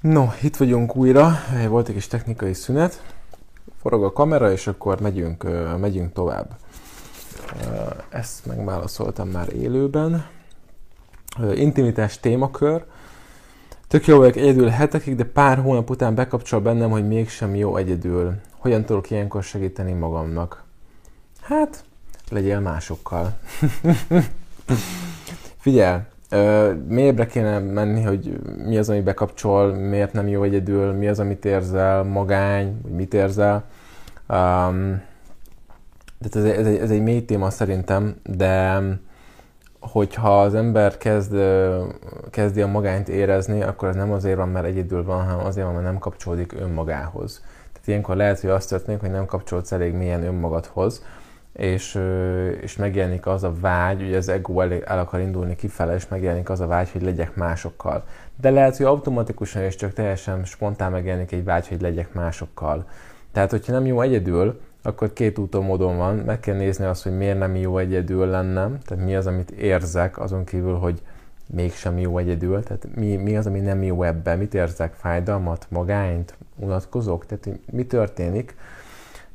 No, itt vagyunk újra, volt egy kis technikai szünet, forog a kamera, és akkor megyünk, megyünk tovább. Ezt megválaszoltam már élőben. Intimitás témakör. Tök jó vagyok egyedül hetekig, de pár hónap után bekapcsol bennem, hogy mégsem jó egyedül. Hogyan tudok ilyenkor segíteni magamnak? Hát, legyél másokkal. Figyelj, mélyebbre kéne menni, hogy mi az, ami bekapcsol, miért nem jó egyedül, mi az, amit érzel, magány, vagy mit érzel. Um, de ez, ez, egy, ez egy mély téma szerintem, de hogyha az ember kezd, kezdi a magányt érezni, akkor ez nem azért van, mert egyedül van, hanem azért van, mert nem kapcsolódik önmagához. Tehát ilyenkor lehet, hogy azt történik, hogy nem kapcsolódsz elég mélyen önmagadhoz, és, és megjelenik az a vágy, ugye az ego el, el akar indulni kifele, és megjelenik az a vágy, hogy legyek másokkal. De lehet, hogy automatikusan és csak teljesen spontán megjelenik egy vágy, hogy legyek másokkal. Tehát, hogyha nem jó egyedül, akkor két úton módon van. Meg kell nézni azt, hogy miért nem jó egyedül lennem, tehát mi az, amit érzek, azon kívül, hogy mégsem jó egyedül, tehát mi, mi az, ami nem jó ebben, mit érzek, fájdalmat, magányt, unatkozok, tehát mi történik,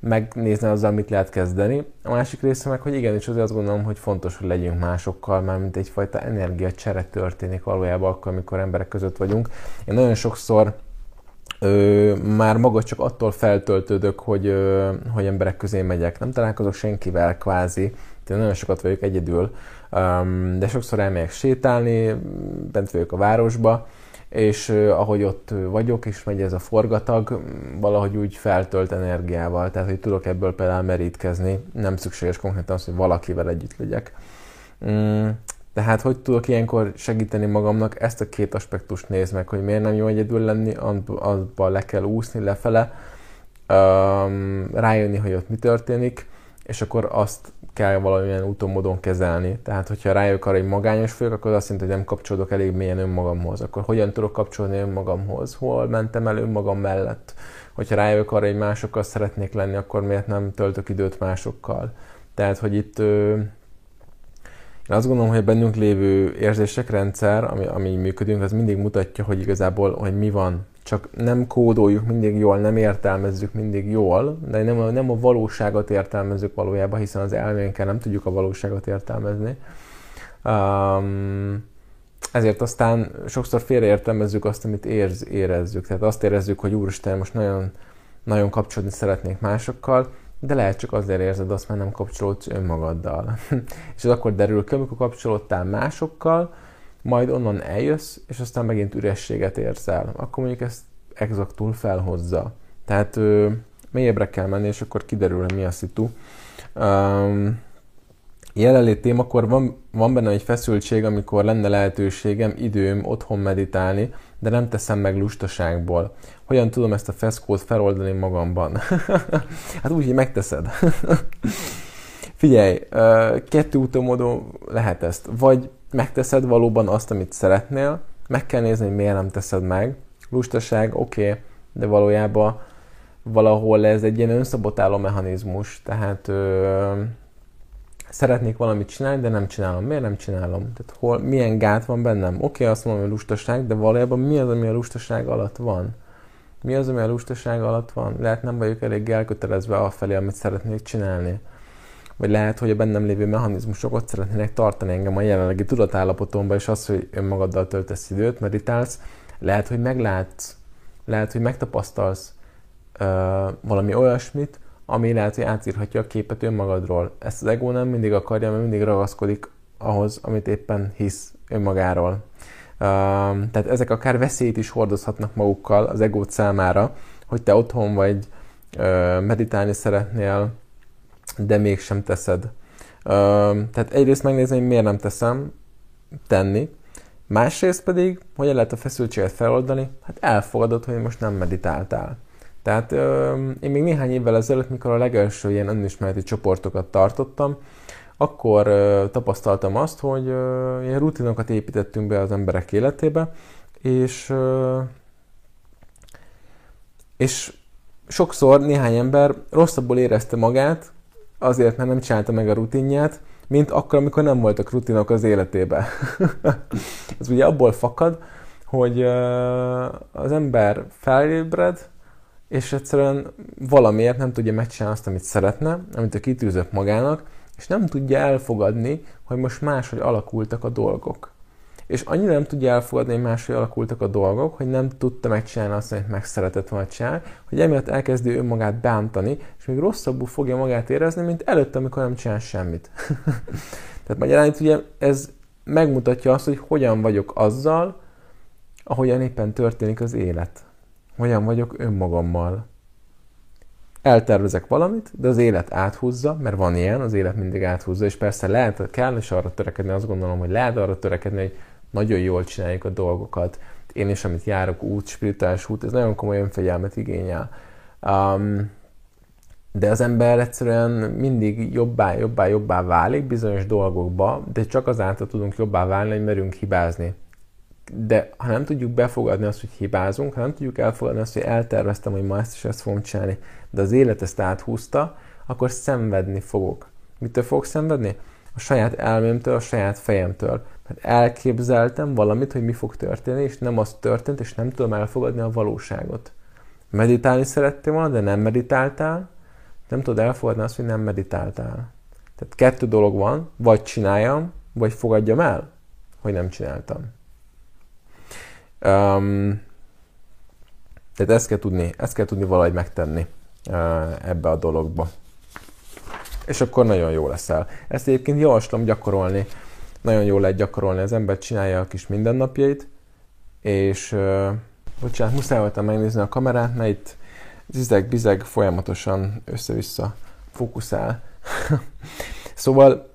megnézni azzal, mit lehet kezdeni. A másik része meg, hogy igenis azért azt gondolom, hogy fontos, hogy legyünk másokkal, mert mint egyfajta energiacsere történik valójában akkor, amikor emberek között vagyunk. Én nagyon sokszor ö, már maga csak attól feltöltődök, hogy, ö, hogy emberek közé megyek. Nem találkozok senkivel kvázi, én nagyon sokat vagyok egyedül, de sokszor elmegyek sétálni, bent vagyok a városba, és ahogy ott vagyok, és megy ez a forgatag, valahogy úgy feltölt energiával, tehát hogy tudok ebből például merítkezni, nem szükséges konkrétan az, hogy valakivel együtt legyek. Mm, tehát hogy tudok ilyenkor segíteni magamnak, ezt a két aspektust néz meg, hogy miért nem jó egyedül lenni, abban le kell úszni lefele, rájönni, hogy ott mi történik, és akkor azt kell valamilyen úton, módon kezelni. Tehát, hogyha rájövök arra, hogy magányos vagyok, akkor azt jelenti, hogy nem kapcsolódok elég mélyen önmagamhoz. Akkor hogyan tudok kapcsolni önmagamhoz? Hol mentem el önmagam mellett? Hogyha rájövök arra, hogy másokkal szeretnék lenni, akkor miért nem töltök időt másokkal? Tehát, hogy itt én azt gondolom, hogy bennünk lévő érzések rendszer, ami, ami működünk, az mindig mutatja, hogy igazából, hogy mi van. Csak nem kódoljuk mindig jól, nem értelmezzük mindig jól, de nem a, nem a valóságot értelmezzük valójában, hiszen az elménkkel nem tudjuk a valóságot értelmezni. Um, ezért aztán sokszor félreértelmezzük azt, amit érz, érezzük. Tehát azt érezzük, hogy úristen, most nagyon, nagyon kapcsolódni szeretnék másokkal, de lehet csak azért érzed azt, mert nem kapcsolódsz önmagaddal. és ez akkor derül ki, amikor kapcsolódtál másokkal, majd onnan eljössz, és aztán megint ürességet érzel. Akkor mondjuk ezt exaktul felhozza. Tehát ö, mélyebbre kell menni, és akkor kiderül, hogy mi a szitu. Um, jelenlét témakor van, van benne egy feszültség, amikor lenne lehetőségem, időm otthon meditálni, de nem teszem meg lustaságból. Hogyan tudom ezt a feszkót feloldani magamban? hát úgy, hogy megteszed. Figyelj, kettő úton lehet ezt. Vagy megteszed valóban azt, amit szeretnél, meg kell nézni, hogy miért nem teszed meg. Lustaság, oké, okay, de valójában valahol ez egy ilyen önszabotáló mechanizmus, tehát ö, szeretnék valamit csinálni, de nem csinálom. Miért nem csinálom? Tehát hol, milyen gát van bennem? Oké, okay, azt mondom, hogy lustaság, de valójában mi az, ami a lustaság alatt van? Mi az, ami a lustaság alatt van? Lehet nem vagyok elég elkötelezve afelé, amit szeretnék csinálni. Vagy lehet, hogy a bennem lévő mechanizmusok ott szeretnének tartani engem a jelenlegi tudatállapotomban, és az, hogy önmagaddal töltesz időt, meditálsz, lehet, hogy meglátsz, lehet, hogy megtapasztalsz uh, valami olyasmit, ami lehet, hogy átírhatja a képet önmagadról. Ezt az ego nem mindig akarja, mert mindig ragaszkodik ahhoz, amit éppen hisz önmagáról. Uh, tehát ezek akár veszélyt is hordozhatnak magukkal az egót számára, hogy te otthon vagy, uh, meditálni szeretnél, de mégsem teszed. Tehát egyrészt megnézni, hogy miért nem teszem tenni, másrészt pedig, hogy lehet a feszültséget feloldani, hát elfogadod, hogy most nem meditáltál. Tehát ö, én még néhány évvel ezelőtt, mikor a legelső ilyen önismereti csoportokat tartottam, akkor ö, tapasztaltam azt, hogy ö, ilyen rutinokat építettünk be az emberek életébe, és, ö, és sokszor néhány ember rosszabbul érezte magát, azért, mert nem csinálta meg a rutinját, mint akkor, amikor nem voltak rutinok az életében. Ez ugye abból fakad, hogy az ember felébred, és egyszerűen valamiért nem tudja megcsinálni azt, amit szeretne, amit ő kitűzött magának, és nem tudja elfogadni, hogy most máshogy alakultak a dolgok. És annyira nem tudja elfogadni, hogy máshogy alakultak a dolgok, hogy nem tudta megcsinálni azt, amit meg szeretett volna csinálni, hogy emiatt elkezdi önmagát bántani, és még rosszabbul fogja magát érezni, mint előtte, amikor nem csinál semmit. Tehát magyarán ugye ez megmutatja azt, hogy hogyan vagyok azzal, ahogyan éppen történik az élet. Hogyan vagyok önmagammal. Eltervezek valamit, de az élet áthúzza, mert van ilyen, az élet mindig áthúzza, és persze lehet, kell is arra törekedni, azt gondolom, hogy lehet arra törekedni, hogy nagyon jól csináljuk a dolgokat. Én is, amit járok út, spirituális út, ez nagyon komoly önfegyelmet igényel. Um, de az ember egyszerűen mindig jobbá, jobbá, jobbá válik bizonyos dolgokba, de csak azáltal tudunk jobbá válni, hogy merünk hibázni. De ha nem tudjuk befogadni azt, hogy hibázunk, ha nem tudjuk elfogadni azt, hogy elterveztem, hogy ma ezt és ezt fogom csinálni, de az élet ezt áthúzta, akkor szenvedni fogok. Mitől fogok szenvedni? A saját elmémtől, a saját fejemtől. Mert elképzeltem valamit, hogy mi fog történni, és nem az történt, és nem tudom elfogadni a valóságot. Meditálni szerettél volna, de nem meditáltál, nem tudod elfogadni azt, hogy nem meditáltál. Tehát kettő dolog van, vagy csináljam, vagy fogadjam el, hogy nem csináltam. Um, tehát ezt kell tudni, ezt kell tudni valahogy megtenni uh, ebbe a dologba. És akkor nagyon jó leszel. Ezt egyébként javaslom gyakorolni. Nagyon jó lehet gyakorolni. Az ember csinálja a kis mindennapjait, és uh, bocsánat, muszáj voltam megnézni a kamerát, mert itt zizeg-bizeg folyamatosan össze-vissza fókuszál. szóval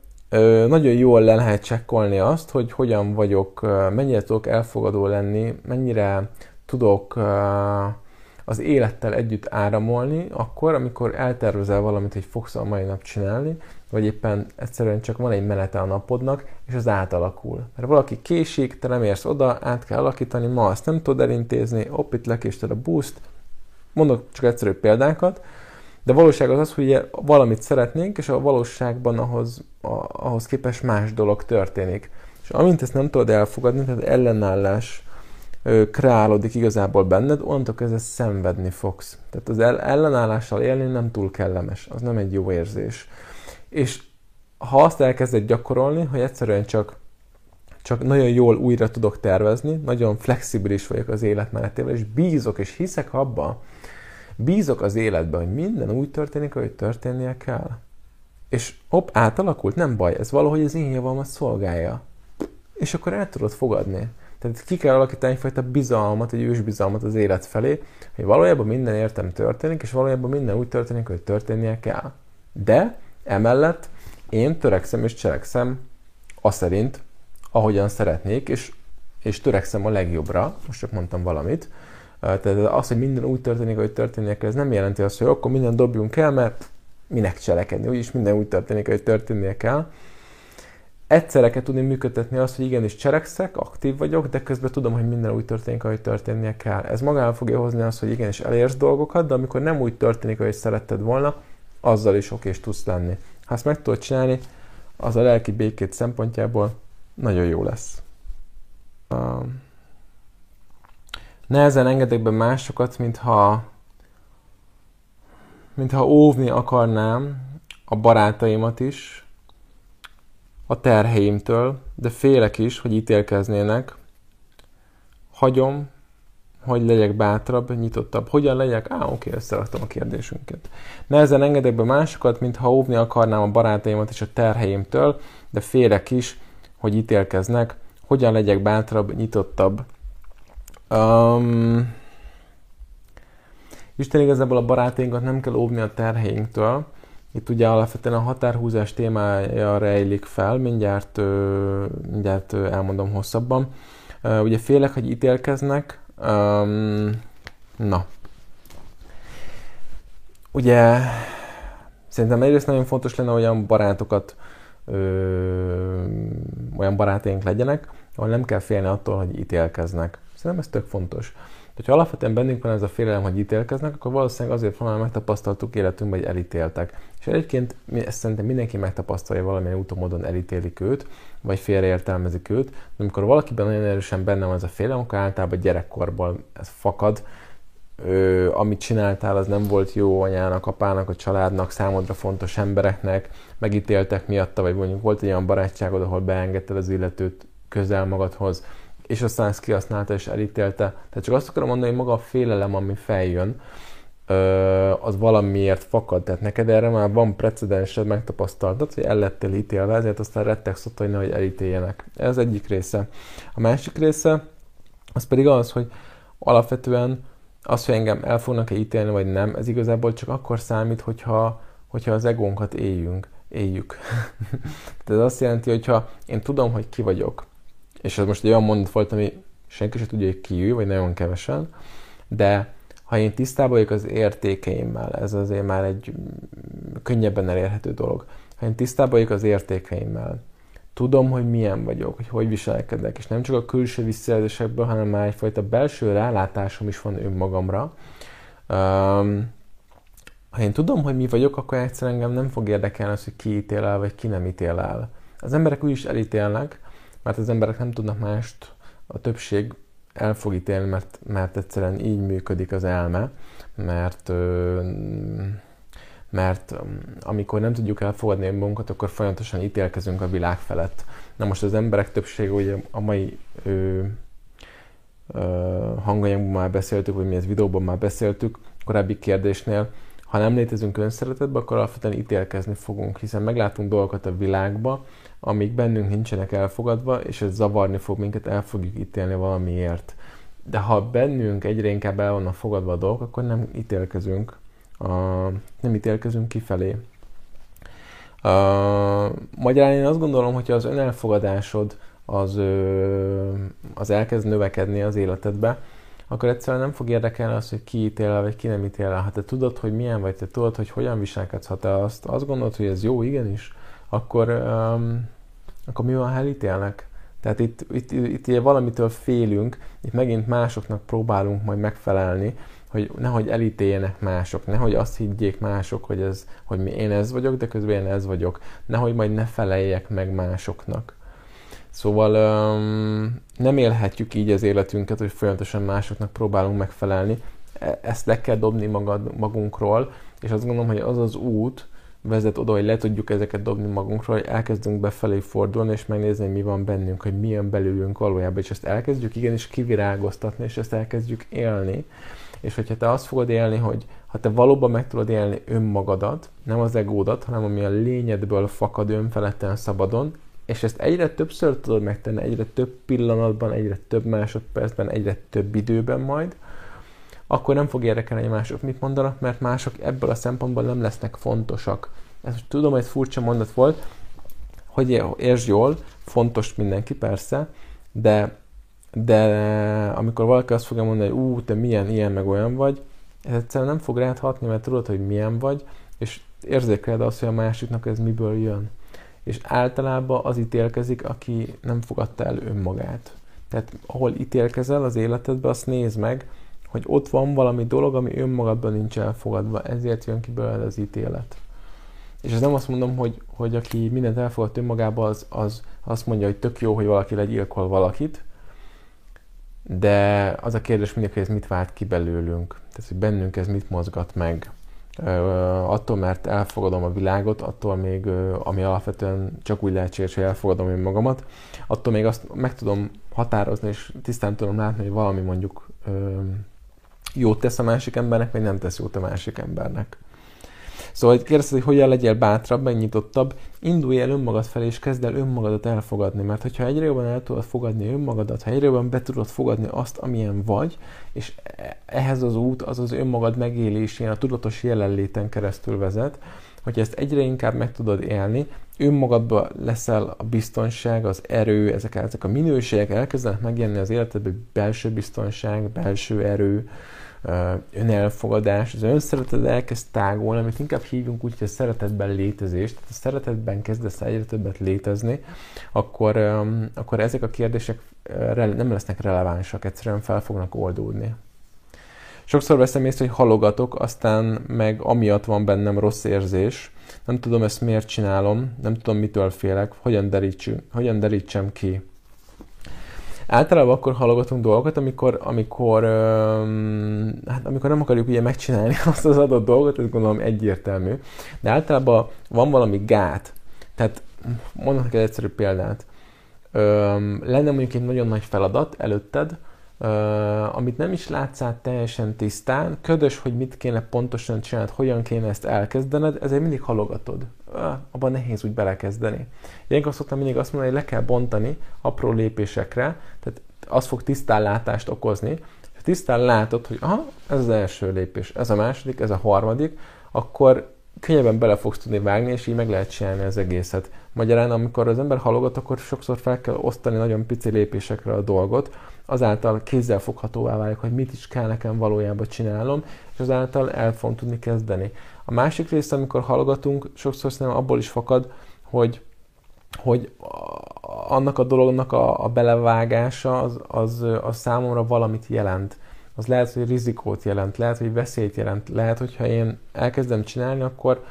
nagyon jól le lehet csekkolni azt, hogy hogyan vagyok, mennyire tudok elfogadó lenni, mennyire tudok az élettel együtt áramolni, akkor, amikor eltervezel valamit, hogy fogsz a mai nap csinálni, vagy éppen egyszerűen csak van egy menete a napodnak, és az átalakul. Mert valaki késik, te nem érsz oda, át kell alakítani, ma azt nem tudod elintézni, hopp, itt lekésted a boost, Mondok csak egyszerű példákat, de valóság az az, hogy valamit szeretnénk, és a valóságban ahhoz, a, ahhoz képest más dolog történik. És amint ezt nem tudod elfogadni, tehát ellenállás ö, kreálódik igazából benned, onnantól kezdve szenvedni fogsz. Tehát az ellenállással élni nem túl kellemes, az nem egy jó érzés. És ha azt elkezded gyakorolni, hogy egyszerűen csak csak nagyon jól újra tudok tervezni, nagyon flexibilis vagyok az életmenetével, és bízok, és hiszek abba, bízok az életben, hogy minden úgy történik, ahogy történnie kell. És hopp, átalakult, nem baj, ez valahogy az én javamat szolgálja. És akkor el tudod fogadni. Tehát ki kell alakítani egyfajta bizalmat, egy ősbizalmat az élet felé, hogy valójában minden értem történik, és valójában minden úgy történik, hogy történnie kell. De emellett én törekszem és cselekszem azt szerint, ahogyan szeretnék, és, és törekszem a legjobbra, most csak mondtam valamit, tehát az, hogy minden úgy történik, hogy történik, ez nem jelenti azt, hogy akkor minden dobjunk el, mert minek cselekedni, úgyis minden úgy történik, hogy történnie kell. Egyszerre kell tudni működtetni azt, hogy igenis cselekszek, aktív vagyok, de közben tudom, hogy minden úgy történik, ahogy történnie kell. Ez magával fogja hozni azt, hogy igenis elérsz dolgokat, de amikor nem úgy történik, ahogy szeretted volna, azzal is oké és tudsz lenni. Ha ezt meg tudod csinálni, az a lelki békét szempontjából nagyon jó lesz. Nehezen engedek be másokat, mintha mintha óvni akarnám a barátaimat is, a terheimtől, de félek is, hogy ítélkeznének. Hagyom, hogy legyek bátrabb, nyitottabb. Hogyan legyek? Á, oké, összeraktam a kérdésünket. Nehezen engedek be másokat, mintha óvni akarnám a barátaimat és a terheimtől, de félek is, hogy ítélkeznek. Hogyan legyek bátrabb, nyitottabb? Um, Isten igazából a barátainkat nem kell óvni a terheinktől. Itt ugye alapvetően a határhúzás témája rejlik fel, mindjárt, mindjárt elmondom hosszabban. Ugye félek, hogy ítélkeznek. Um, na. Ugye szerintem egyrészt nagyon fontos lenne olyan barátokat, ö, olyan barátaink legyenek, ahol nem kell félni attól, hogy ítélkeznek. Szerintem ez tök fontos. Hogyha alapvetően bennünk van ez a félelem, hogy ítélkeznek, akkor valószínűleg azért van, mert megtapasztaltuk életünkben, hogy elítéltek. És egyébként ezt szerintem mindenki megtapasztalja valamilyen úton módon elítélik őt, vagy félreértelmezik őt, de amikor valakiben nagyon erősen benne van ez a félelem, akkor általában gyerekkorból ez fakad, ö, amit csináltál, az nem volt jó anyának, apának, a családnak, számodra fontos embereknek, megítéltek miatta, vagy mondjuk volt egy olyan barátságod, ahol beengedted az illetőt közel magadhoz, és aztán ezt kihasználta és elítélte. Tehát csak azt akarom mondani, hogy maga a félelem, ami feljön, az valamiért fakad. Tehát neked erre már van precedensed, megtapasztaltad, hogy el lettél ítélve, ezért aztán rettegsz ott, hogy nehogy elítéljenek. Ez egyik része. A másik része, az pedig az, hogy alapvetően az, hogy engem el fognak-e ítélni, vagy nem, ez igazából csak akkor számít, hogyha, hogyha az egónkat éljünk, éljük. Tehát ez azt jelenti, hogyha én tudom, hogy ki vagyok, és ez most egy olyan mondat volt, ami senki sem tudja, hogy ki ő, vagy nagyon kevesen, de ha én tisztában vagyok az értékeimmel, ez azért már egy könnyebben elérhető dolog, ha én tisztában vagyok az értékeimmel, tudom, hogy milyen vagyok, hogy hogy viselkedek, és nem csak a külső visszajelzésekből, hanem már egyfajta belső rálátásom is van önmagamra. Um, ha én tudom, hogy mi vagyok, akkor egyszerűen engem nem fog érdekelni az, hogy ki ítél el, vagy ki nem ítél el. Az emberek úgy is elítélnek, mert az emberek nem tudnak mást, a többség el fog ítélni, mert, mert egyszerűen így működik az elme, mert mert amikor nem tudjuk elfogadni önmagunkat, akkor folyamatosan ítélkezünk a világ felett. Na most az emberek többsége, ugye a mai ö, ö, hanganyagban már beszéltük, vagy mi ez videóban már beszéltük, korábbi kérdésnél, ha nem létezünk önszeretetben, akkor alapvetően ítélkezni fogunk, hiszen meglátunk dolgokat a világba, amik bennünk nincsenek elfogadva, és ez zavarni fog minket, el fogjuk ítélni valamiért. De ha bennünk egyre inkább el vannak fogadva a dolgok, akkor nem ítélkezünk, a, nem ítélkezünk kifelé. A, magyarán én azt gondolom, hogy az önelfogadásod az, az elkezd növekedni az életedbe, akkor egyszerűen nem fog érdekelni az, hogy ki ítél el, vagy ki nem ítél el. Ha te tudod, hogy milyen vagy, te tudod, hogy hogyan viselkedsz, ha te azt, azt gondolod, hogy ez jó, igenis, akkor, um, akkor mi van, ha elítélnek? Tehát itt, itt, itt, itt valamitől félünk, itt megint másoknak próbálunk majd megfelelni, hogy nehogy elítéljenek mások, nehogy azt higgyék mások, hogy, ez, hogy mi, én ez vagyok, de közben én ez vagyok. Nehogy majd ne feleljek meg másoknak. Szóval um, nem élhetjük így az életünket, hogy folyamatosan másoknak próbálunk megfelelni. E, ezt le kell dobni magad, magunkról, és azt gondolom, hogy az az út vezet oda, hogy le tudjuk ezeket dobni magunkról, hogy elkezdünk befelé fordulni, és megnézni, mi van bennünk, hogy milyen belülünk valójában, és ezt elkezdjük igenis kivirágoztatni, és ezt elkezdjük élni. És hogyha te azt fogod élni, hogy ha te valóban meg tudod élni önmagadat, nem az egódat, hanem ami a lényedből fakad önfeledten szabadon, és ezt egyre többször tudod megtenni, egyre több pillanatban, egyre több másodpercben, egyre több időben majd, akkor nem fog érdekelni, hogy mások mit mondanak, mert mások ebből a szempontból nem lesznek fontosak. Ezt tudom, hogy ez furcsa mondat volt, hogy értsd jól, fontos mindenki persze, de, de amikor valaki azt fogja mondani, hogy ú, te milyen, ilyen, meg olyan vagy, ez egyszerűen nem fog rád hatni, mert tudod, hogy milyen vagy, és érzékeled azt, hogy a másiknak ez miből jön és általában az ítélkezik, aki nem fogadta el önmagát. Tehát ahol ítélkezel az életedben, azt nézd meg, hogy ott van valami dolog, ami önmagadban nincs elfogadva, ezért jön ki belőle az ítélet. És ez nem azt mondom, hogy, hogy aki mindent elfogad önmagába, az, az azt mondja, hogy tök jó, hogy valaki legyilkol valakit, de az a kérdés mindig, hogy ez mit vált ki belőlünk. Tehát, hogy bennünk ez mit mozgat meg attól, mert elfogadom a világot, attól még, ami alapvetően csak úgy lehetséges, hogy elfogadom én magamat, attól még azt meg tudom határozni, és tisztán tudom látni, hogy valami mondjuk jót tesz a másik embernek, vagy nem tesz jót a másik embernek. Szóval hogy kérdezted, hogy hogyan legyél bátrabb, megnyitottabb, indulj el önmagad felé, és kezd el önmagadat elfogadni. Mert hogyha egyre jobban el tudod fogadni önmagadat, ha egyre jobban be tudod fogadni azt, amilyen vagy, és ehhez az út az az önmagad megélésén, a tudatos jelenléten keresztül vezet, hogy ezt egyre inkább meg tudod élni, önmagadban leszel a biztonság, az erő, ezek, ezek a minőségek elkezdenek megjelenni az életedben, belső biztonság, belső erő, önelfogadás, az önszereted elkezd tágulni, amit inkább hívunk úgy, hogy a szeretetben létezést, tehát a szeretetben kezdesz egyre többet létezni, akkor, akkor ezek a kérdések nem lesznek relevánsak, egyszerűen fel fognak oldódni. Sokszor veszem észre, hogy halogatok, aztán meg amiatt van bennem rossz érzés. Nem tudom ezt miért csinálom, nem tudom mitől félek, hogyan, derítsünk, hogyan derítsem ki. Általában akkor halogatunk dolgokat, amikor, amikor, öm, hát amikor nem akarjuk ugye megcsinálni azt az adott dolgot, ez gondolom egyértelmű. De általában van valami gát. Tehát mondok egy egyszerű példát. Öm, lenne mondjuk egy nagyon nagy feladat előtted, Amit nem is látsz át teljesen tisztán, ködös, hogy mit kéne pontosan csinálni, hogyan kéne ezt elkezdened, ezért mindig halogatod. Uh, abban nehéz úgy belekezdeni. Ilyenkor szoktam mindig azt mondani, hogy le kell bontani apró lépésekre, tehát az fog tisztánlátást okozni. Ha tisztán látod, hogy aha, ez az első lépés, ez a második, ez a harmadik, akkor könnyebben bele fogsz tudni vágni, és így meg lehet csinálni az egészet. Magyarán, amikor az ember halogat, akkor sokszor fel kell osztani nagyon pici lépésekre a dolgot, azáltal kézzelfoghatóvá válik, hogy mit is kell nekem valójában csinálnom, és azáltal el fogom tudni kezdeni. A másik része, amikor hallgatunk, sokszor szerintem abból is fakad, hogy, hogy annak a dolognak a, a belevágása az, az, az számomra valamit jelent. Az lehet, hogy rizikót jelent, lehet, hogy veszélyt jelent, lehet, hogyha én elkezdem csinálni, akkor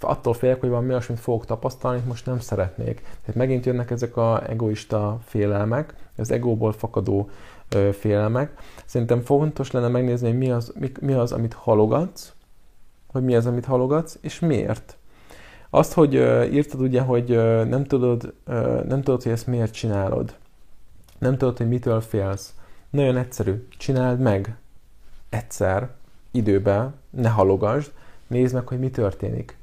attól félek, hogy valami olyasmit fogok tapasztalni, amit most nem szeretnék. Tehát megint jönnek ezek a egoista félelmek, az egóból fakadó ö, félelmek. Szerintem fontos lenne megnézni, hogy mi az, mi, mi az, amit halogatsz, hogy mi az, amit halogatsz, és miért. Azt, hogy ö, írtad ugye, hogy ö, nem, tudod, ö, nem tudod, hogy ezt miért csinálod. Nem tudod, hogy mitől félsz. Nagyon egyszerű. Csináld meg. Egyszer. Időben. Ne halogasd. Nézd meg, hogy mi történik.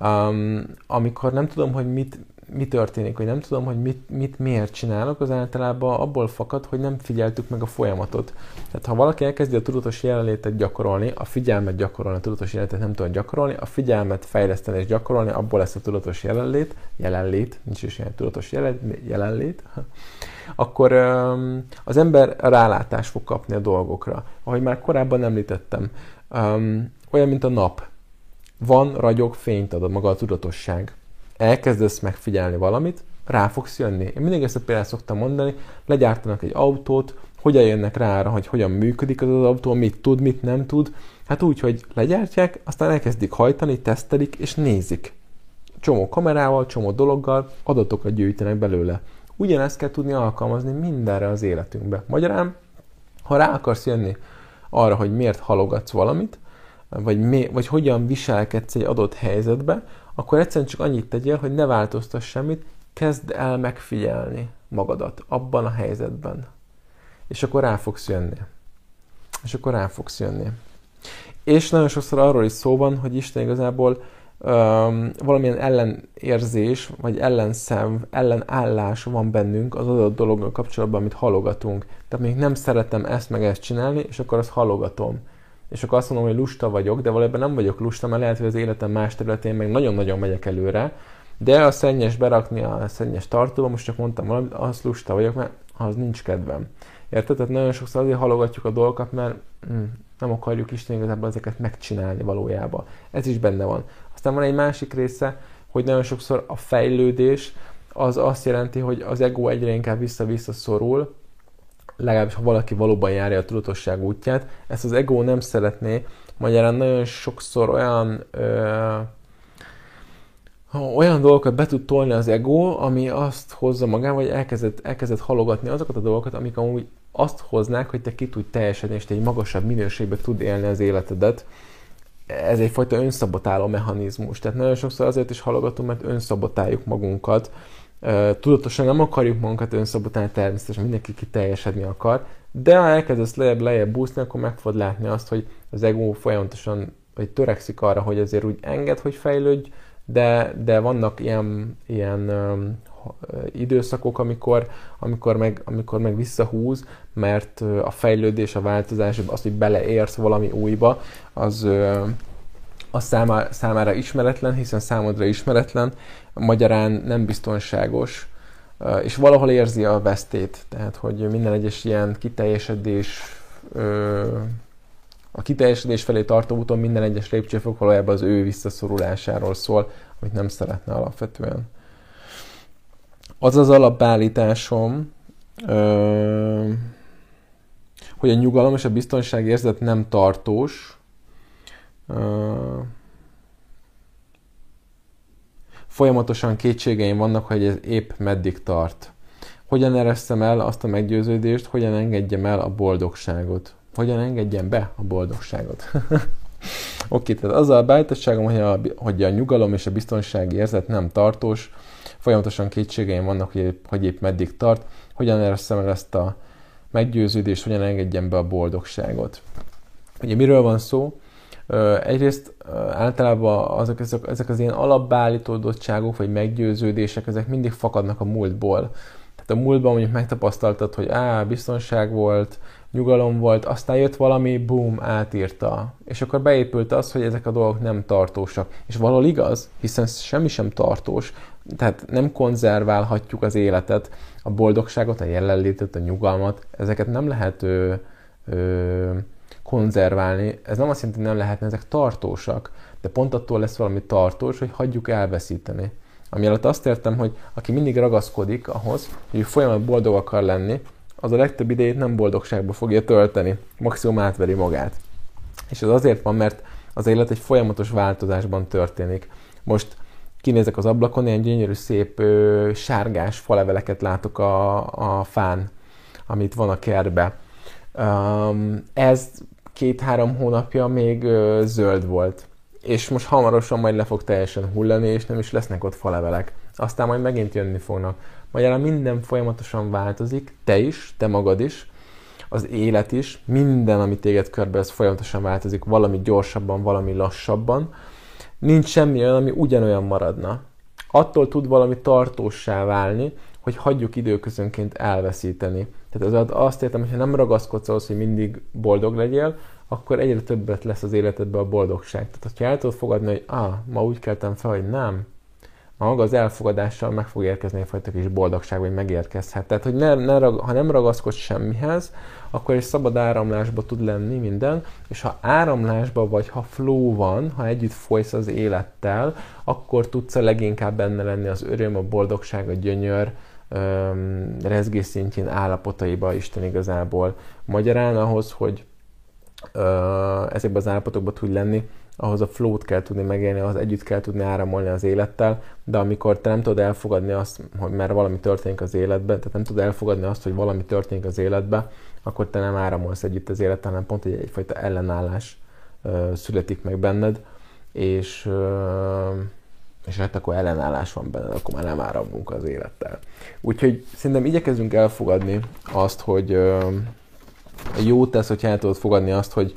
Um, amikor nem tudom, hogy mit, mi történik, hogy nem tudom, hogy mit, mit miért csinálok, az általában abból fakad, hogy nem figyeltük meg a folyamatot. Tehát ha valaki elkezdi a tudatos jelenlétet gyakorolni, a figyelmet gyakorolni, a tudatos jelenlétet nem tud gyakorolni, a figyelmet fejleszteni és gyakorolni, abból lesz a tudatos jelenlét, jelenlét, nincs is ilyen tudatos jelen, jelenlét, akkor az ember rálátás fog kapni a dolgokra. Ahogy már korábban említettem, olyan, mint a nap van, ragyog, fényt ad a maga a tudatosság. Elkezdesz megfigyelni valamit, rá fogsz jönni. Én mindig ezt a példát szoktam mondani, legyártanak egy autót, hogyan jönnek rá arra, hogy hogyan működik az, az autó, mit tud, mit nem tud. Hát úgy, hogy legyártják, aztán elkezdik hajtani, tesztelik és nézik. Csomó kamerával, csomó dologgal adatokat gyűjtenek belőle. Ugyanezt kell tudni alkalmazni mindenre az életünkbe. Magyarán, ha rá akarsz jönni arra, hogy miért halogatsz valamit, vagy, mi, vagy hogyan viselkedsz egy adott helyzetbe, akkor egyszerűen csak annyit tegyél, hogy ne változtass semmit, kezd el megfigyelni magadat abban a helyzetben. És akkor rá fogsz jönni. És akkor rá fogsz jönni. És nagyon sokszor arról is szó van, hogy Isten igazából um, valamilyen ellenérzés, vagy ellenszem, ellenállás van bennünk az adott dologgal kapcsolatban, amit halogatunk. Tehát még nem szeretem ezt meg ezt csinálni, és akkor azt halogatom és akkor azt mondom, hogy lusta vagyok, de valójában nem vagyok lusta, mert lehet, hogy az életem más területén meg nagyon-nagyon megyek előre, de a szennyes berakni a szennyes tartóba, most csak mondtam valamit, az lusta vagyok, mert az nincs kedvem. Érted? Tehát nagyon sokszor azért halogatjuk a dolgokat, mert hm, nem akarjuk Isten igazából ezeket megcsinálni valójában. Ez is benne van. Aztán van egy másik része, hogy nagyon sokszor a fejlődés az azt jelenti, hogy az ego egyre inkább vissza-vissza szorul, legalábbis ha valaki valóban járja a tudatosság útját, ezt az ego nem szeretné, magyarán nagyon sokszor olyan ö, olyan dolgokat be tud tolni az ego, ami azt hozza magával, hogy elkezdett, elkezdett halogatni azokat a dolgokat, amik amúgy azt hoznák, hogy te ki tudj teljesedni, és te egy magasabb minőségbe tud élni az életedet. Ez egyfajta önszabotáló mechanizmus. Tehát nagyon sokszor azért is halogatunk, mert önszabotáljuk magunkat, tudatosan nem akarjuk magunkat önszabotálni, természetesen mindenki kiteljesedni akar, de ha elkezdesz lejjebb, lejjebb búszni, akkor meg fogod látni azt, hogy az ego folyamatosan vagy törekszik arra, hogy azért úgy enged, hogy fejlődj, de, de vannak ilyen, ilyen időszakok, amikor, amikor, meg, amikor meg visszahúz, mert a fejlődés, a változás, az, hogy beleérsz valami újba, az, az számára, számára ismeretlen, hiszen számodra ismeretlen, magyarán nem biztonságos, és valahol érzi a vesztét, tehát hogy minden egyes ilyen kiteljesedés, a kiteljesedés felé tartó úton minden egyes lépcsőfok valójában az ő visszaszorulásáról szól, amit nem szeretne alapvetően. Az az alapállításom, hogy a nyugalom és a biztonság érzet nem tartós. Uh, folyamatosan kétségeim vannak, hogy ez épp meddig tart. Hogyan eresztem el azt a meggyőződést, hogyan engedjem el a boldogságot. Hogyan engedjem be a boldogságot. Oké, okay, tehát azzal a beállítottságom, hogy a, hogy a nyugalom és a biztonsági érzet nem tartós, folyamatosan kétségeim vannak, hogy épp, hogy épp meddig tart, hogyan eresztem el ezt a meggyőződést, hogyan engedjem be a boldogságot. Ugye miről van szó? Egyrészt általában azok, ezek, ezek az ilyen alapbeállítódottságok, vagy meggyőződések, ezek mindig fakadnak a múltból. Tehát a múltban mondjuk megtapasztaltad, hogy á, biztonság volt, nyugalom volt, aztán jött valami, boom, átírta. És akkor beépült az, hogy ezek a dolgok nem tartósak. És valahol igaz, hiszen semmi sem tartós. Tehát nem konzerválhatjuk az életet, a boldogságot, a jelenlétet, a nyugalmat, ezeket nem lehet ö, ö, konzerválni. Ez nem azt jelenti, hogy nem lehetne, ezek tartósak, de pont attól lesz valami tartós, hogy hagyjuk elveszíteni. Ami alatt azt értem, hogy aki mindig ragaszkodik ahhoz, hogy folyamatban boldog akar lenni, az a legtöbb idejét nem boldogságba fogja tölteni, maximum átveri magát. És ez azért van, mert az élet egy folyamatos változásban történik. Most kinézek az ablakon, ilyen gyönyörű szép ö, sárgás faleveleket látok a, a fán, amit van a kertbe. Um, ez két-három hónapja még ö, zöld volt. És most hamarosan majd le fog teljesen hullani, és nem is lesznek ott falevelek. Aztán majd megint jönni fognak. Magyarán minden folyamatosan változik, te is, te magad is, az élet is, minden, ami téged körbe, ez folyamatosan változik, valami gyorsabban, valami lassabban. Nincs semmi olyan, ami ugyanolyan maradna. Attól tud valami tartósá válni, hogy hagyjuk időközönként elveszíteni. Tehát az azt értem, hogy ha nem ragaszkodsz ahhoz, hogy mindig boldog legyél, akkor egyre többet lesz az életedben a boldogság. Tehát, ha el tudod fogadni, hogy ah, ma úgy keltem fel, hogy nem, maga az elfogadással meg fog érkezni egyfajta kis boldogság, vagy megérkezhet. Tehát, hogy ne, ne, ha nem ragaszkodsz semmihez, akkor egy szabad áramlásba tud lenni minden, és ha áramlásba vagy, ha flow van, ha együtt folysz az élettel, akkor tudsz a leginkább benne lenni az öröm, a boldogság, a gyönyör, rezgés szintjén állapotaiba Isten igazából. Magyarán ahhoz, hogy ezekben az állapotokban tudj lenni, ahhoz a flow-t kell tudni megélni, ahhoz együtt kell tudni áramolni az élettel, de amikor te nem tudod elfogadni azt, hogy mert valami történik az életben, tehát nem tudod elfogadni azt, hogy valami történik az életben, akkor te nem áramolsz együtt az élettel, hanem pont egy, egyfajta ellenállás ö, születik meg benned, és, ö, és hát akkor ellenállás van benned, akkor már nem áramlunk az élettel. Úgyhogy szerintem igyekezünk elfogadni azt, hogy ö, jó tesz, hogy el tudod fogadni azt, hogy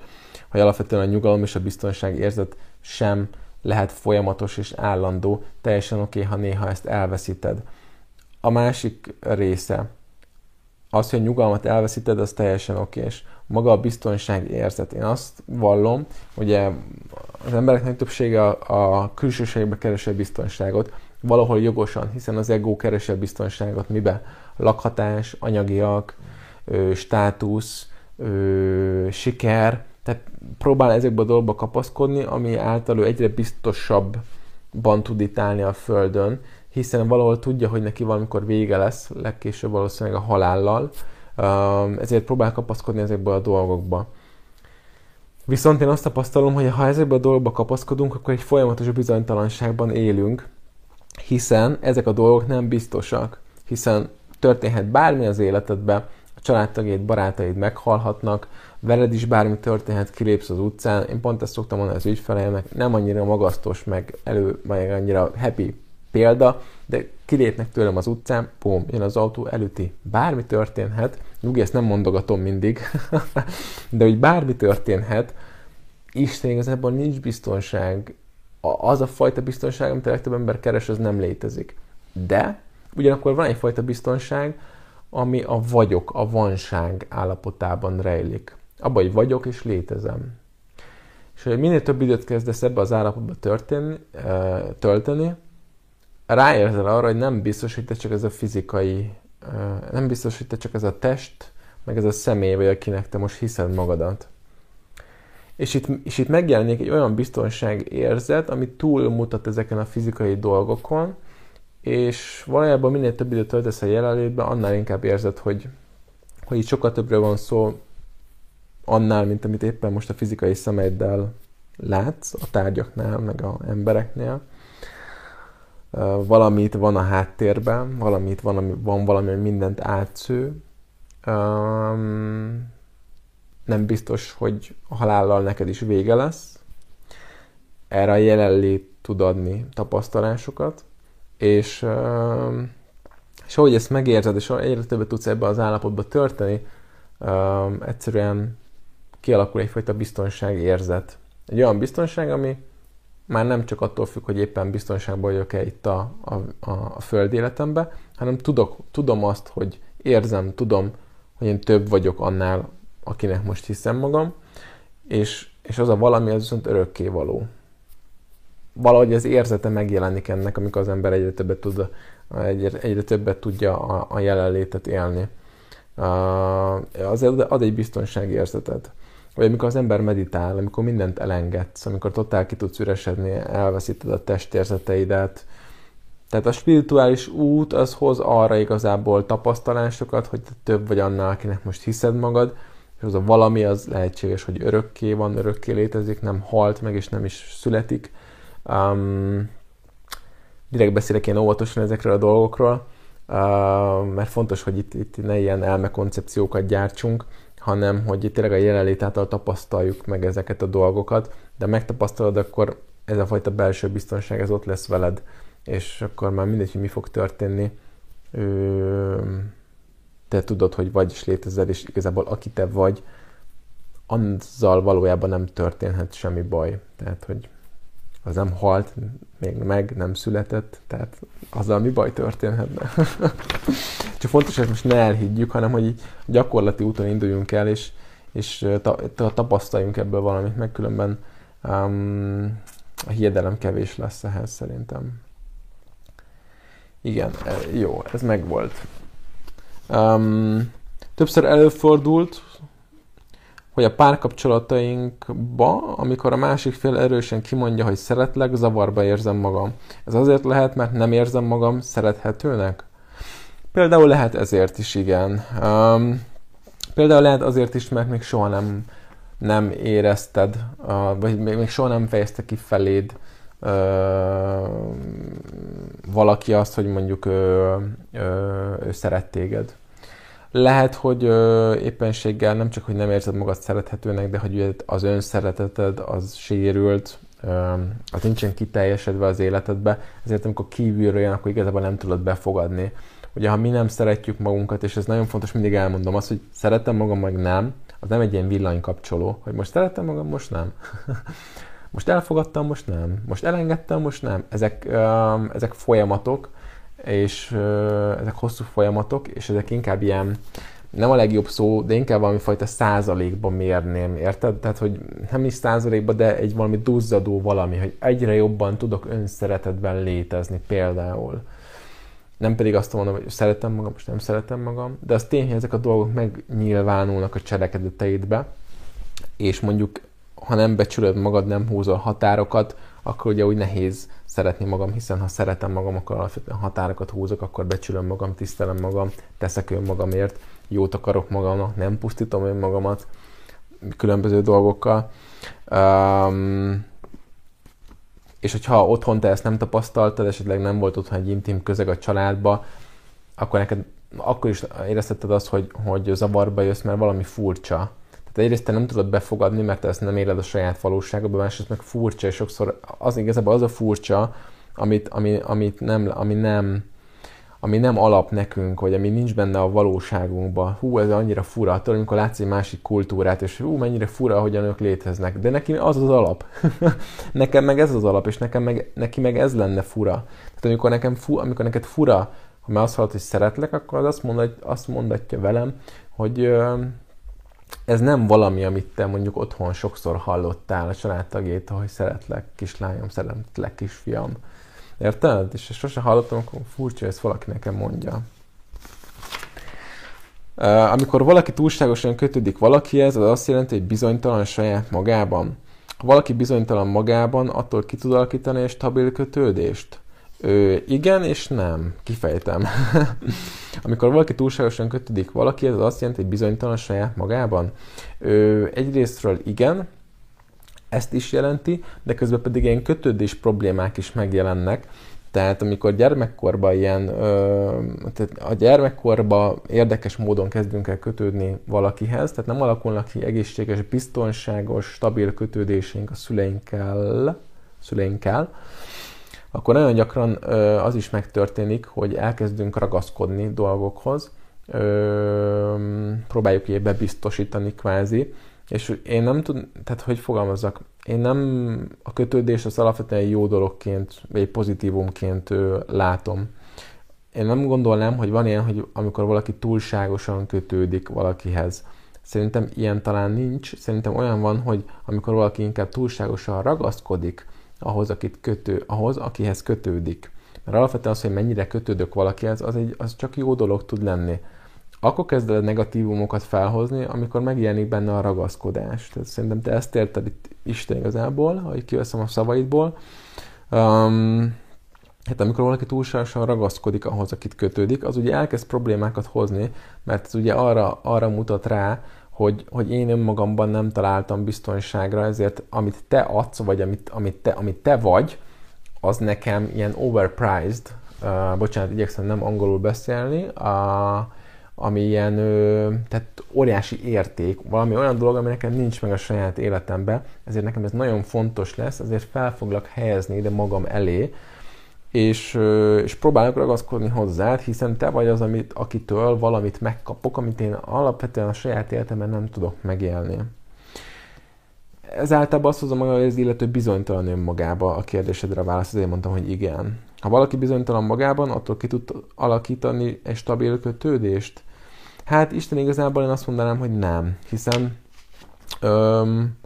hogy alapvetően a nyugalom és a biztonság érzet sem lehet folyamatos és állandó, teljesen oké, okay, ha néha ezt elveszíted. A másik része, az, hogy a nyugalmat elveszíted, az teljesen oké, és maga a biztonság érzet. Én azt vallom, ugye az embereknek többsége a, a külsőségbe keresi a biztonságot, valahol jogosan, hiszen az ego keresi a biztonságot mibe? Lakhatás, anyagiak, státusz, siker, tehát próbál ezekbe a dolgokba kapaszkodni, ami által ő egyre biztosabban tud itt állni a Földön, hiszen valahol tudja, hogy neki valamikor vége lesz, legkésőbb valószínűleg a halállal, ezért próbál kapaszkodni ezekbe a dolgokba. Viszont én azt tapasztalom, hogy ha ezekbe a dolgokba kapaszkodunk, akkor egy folyamatos bizonytalanságban élünk, hiszen ezek a dolgok nem biztosak, hiszen történhet bármi az életedben, a családtagjaid, barátaid meghalhatnak, veled is bármi történhet, kilépsz az utcán. Én pont ezt szoktam mondani az ügyfeleimnek, nem annyira magasztos, meg elő, meg annyira happy példa, de kilépnek tőlem az utcán, pum, jön az autó, előtti. Bármi történhet, nyugi, ezt nem mondogatom mindig, de hogy bármi történhet, Isten igazából nincs biztonság. Az a fajta biztonság, amit a legtöbb ember keres, az nem létezik. De ugyanakkor van egyfajta biztonság, ami a vagyok, a vanság állapotában rejlik. Abba, hogy vagyok és létezem. És hogy minél több időt kezdesz ebbe az állapotba történni, tölteni, ráérzel arra, hogy nem biztos, hogy te csak ez a fizikai, nem biztos, hogy te csak ez a test, meg ez a személy vagy, akinek te most hiszed magadat. És itt, és itt megjelenik egy olyan biztonság érzet, ami túlmutat ezeken a fizikai dolgokon, és valójában minél több időt töltesz a jelenlétben, annál inkább érzed, hogy, hogy itt sokkal többről van szó, annál, mint amit éppen most a fizikai szemeiddel látsz a tárgyaknál, meg a embereknél. Valamit van a háttérben, valamit van, ami, van valami, ami mindent átsző. Um, nem biztos, hogy a halállal neked is vége lesz. Erre a jelenlét tud adni tapasztalásokat, és, és ahogy ezt megérzed, és egyre többet tudsz ebbe az állapotba um, egyszerűen kialakul egyfajta biztonságérzet. Egy olyan biztonság, ami már nem csak attól függ, hogy éppen biztonságban vagyok-e itt a, a, a, föld életemben, hanem tudok, tudom azt, hogy érzem, tudom, hogy én több vagyok annál, akinek most hiszem magam, és, és az a valami, az viszont örökké való. Valahogy az érzete megjelenik ennek, amikor az ember egyre többet, tud, egyre, egyre többet tudja a, a jelenlétet élni. Uh, az ad egy biztonságérzetet. Vagy amikor az ember meditál, amikor mindent elengedsz, amikor totál ki tudsz üresedni, elveszíted a testérzeteidet. Tehát a spirituális út az hoz arra igazából tapasztalásokat, hogy te több vagy annál, akinek most hiszed magad, és az a valami az lehetséges, hogy örökké van, örökké létezik, nem halt meg, és nem is születik. Um, direkt beszélek én óvatosan ezekről a dolgokról, uh, mert fontos, hogy itt, itt ne ilyen elmekoncepciókat gyártsunk, hanem hogy tényleg a jelenlét által tapasztaljuk meg ezeket a dolgokat, de megtapasztalod, akkor ez a fajta belső biztonság, ez ott lesz veled, és akkor már mindegy, hogy mi fog történni, te tudod, hogy vagy is létezel, és igazából aki te vagy, azzal valójában nem történhet semmi baj. Tehát, hogy az nem halt, még meg nem született, tehát azzal mi baj történhetne. Csak fontos, hogy most ne elhiggyük, hanem hogy gyakorlati úton induljunk el, és, és ta, tapasztaljunk ebből valamit, meg különben um, a hiedelem kevés lesz ehhez szerintem. Igen, e, jó, ez megvolt. Um, többször előfordult, hogy a párkapcsolatainkba, amikor a másik fél erősen kimondja, hogy szeretlek, zavarba érzem magam. Ez azért lehet, mert nem érzem magam szerethetőnek? Például lehet ezért is, igen. Um, például lehet azért is, mert még soha nem, nem érezted, uh, vagy még, még soha nem fejezte ki feléd uh, valaki azt, hogy mondjuk uh, uh, ő szeret téged. Lehet, hogy ö, éppenséggel nem csak, hogy nem érzed magad szerethetőnek, de hogy az önszereteted az sérült, ö, az nincsen kiteljesedve az életedbe, ezért amikor kívülről jön, akkor igazából nem tudod befogadni. Ugye, ha mi nem szeretjük magunkat, és ez nagyon fontos, mindig elmondom azt, hogy szeretem magam, meg nem, az nem egy ilyen villanykapcsoló, hogy most szeretem magam, most nem. most elfogadtam, most nem. Most elengedtem, most nem. Ezek, ö, ezek folyamatok, és uh, ezek hosszú folyamatok, és ezek inkább ilyen, nem a legjobb szó, de inkább valami fajta százalékban mérném, érted? Tehát, hogy nem is százalékban, de egy valami duzzadó valami, hogy egyre jobban tudok önszeretetben létezni például. Nem pedig azt mondom, hogy szeretem magam, most nem szeretem magam, de az tény, hogy ezek a dolgok megnyilvánulnak a cselekedeteidbe, és mondjuk, ha nem becsülöd magad, nem húzol határokat, akkor ugye úgy nehéz szeretni magam, hiszen ha szeretem magam, akkor alapvetően határokat húzok, akkor becsülöm magam, tisztelem magam, teszek önmagamért, jót akarok magamnak, nem pusztítom önmagamat különböző dolgokkal. Um, és hogyha otthon te ezt nem tapasztaltad, esetleg nem volt otthon egy intim közeg a családba, akkor neked akkor is érezheted azt, hogy, hogy zavarba jössz, mert valami furcsa. Tehát egyrészt te nem tudod befogadni, mert te ezt nem éled a saját valóságodban, másrészt meg furcsa, és sokszor az igazából az a furcsa, amit, ami, amit nem, ami nem, ami nem alap nekünk, vagy ami nincs benne a valóságunkban. Hú, ez annyira fura, attól, amikor látsz egy másik kultúrát, és hú, mennyire fura, hogyan ők léteznek. De neki az az alap. nekem meg ez az alap, és nekem meg, neki meg ez lenne fura. Tehát amikor, nekem fu, amikor neked fura, ha már azt hallod, hogy szeretlek, akkor az azt, mondat, azt mondatja velem, hogy ez nem valami, amit te mondjuk otthon sokszor hallottál a családtagétól, hogy szeretlek kislányom, szeretlek kisfiam. Érted? És sose hallottam, akkor furcsa, hogy ezt valaki nekem mondja. Amikor valaki túlságosan kötődik valakihez, az azt jelenti, hogy bizonytalan saját magában. Ha valaki bizonytalan magában, attól ki tud alakítani egy stabil kötődést? Ö, igen és nem. Kifejtem. Amikor valaki túlságosan kötődik valaki, ez azt jelenti, hogy bizonytalan saját magában. Ö, egyrésztről igen, ezt is jelenti, de közben pedig ilyen kötődés problémák is megjelennek, tehát amikor gyermekkorban ilyen, ö, tehát a gyermekkorban érdekes módon kezdünk el kötődni valakihez, tehát nem alakulnak ki egészséges, biztonságos, stabil kötődéseink a szüleinkkel, szüleinkkel, akkor nagyon gyakran az is megtörténik, hogy elkezdünk ragaszkodni dolgokhoz, próbáljuk így bebiztosítani kvázi, és én nem tudom, tehát hogy fogalmazzak, én nem a kötődést az alapvetően jó dologként, vagy pozitívumként látom. Én nem gondolnám, hogy van ilyen, hogy amikor valaki túlságosan kötődik valakihez. Szerintem ilyen talán nincs. Szerintem olyan van, hogy amikor valaki inkább túlságosan ragaszkodik ahhoz, akit kötő, ahhoz akihez kötődik. Mert alapvetően az, hogy mennyire kötődök valakihez, az, egy, az csak jó dolog tud lenni akkor kezded a negatívumokat felhozni, amikor megjelenik benne a ragaszkodás. Tehát szerintem te ezt érted itt Isten igazából, ahogy kiveszem a szavaidból. Um, hát amikor valaki túlságosan ragaszkodik ahhoz, akit kötődik, az ugye elkezd problémákat hozni, mert ez ugye arra, arra mutat rá, hogy, hogy én önmagamban nem találtam biztonságra, ezért amit te adsz, vagy amit, amit, te, amit te vagy, az nekem ilyen overpriced, uh, bocsánat, igyekszem nem angolul beszélni, uh, ami ilyen, ö, tehát óriási érték, valami olyan dolog, ami nekem nincs meg a saját életemben, ezért nekem ez nagyon fontos lesz, ezért fel foglak helyezni ide magam elé, és, és próbálok ragaszkodni hozzád, hiszen te vagy az, amit, akitől valamit megkapok, amit én alapvetően a saját életemben nem tudok megélni. Ezáltal azt hozom hogy az illető bizonytalan önmagába a kérdésedre válasz, azért mondtam, hogy igen. Ha valaki bizonytalan magában, attól ki tud alakítani egy stabil kötődést? Hát Isten igazából én azt mondanám, hogy nem, hiszen öm,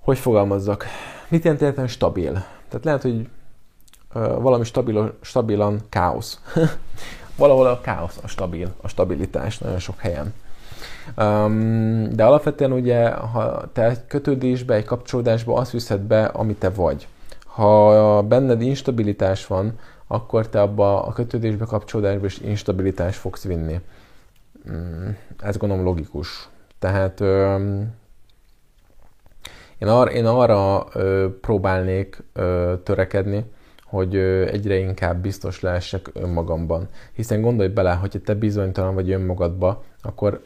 hogy fogalmazzak, mit jelent stabil? Tehát lehet, hogy valami stabil, stabilan káosz. Valahol a káosz a stabil, a stabilitás nagyon sok helyen. Um, de alapvetően ugye, ha te egy kötődésbe, egy kapcsolódásba azt viszed be, ami te vagy. Ha benned instabilitás van, akkor te abba a kötődésbe, kapcsolódásba is instabilitást fogsz vinni. Mm, ez gondolom logikus. Tehát én, ar- én arra ö, próbálnék ö, törekedni, hogy egyre inkább biztos lehessek önmagamban. Hiszen gondolj bele, hogyha te bizonytalan vagy önmagadba, akkor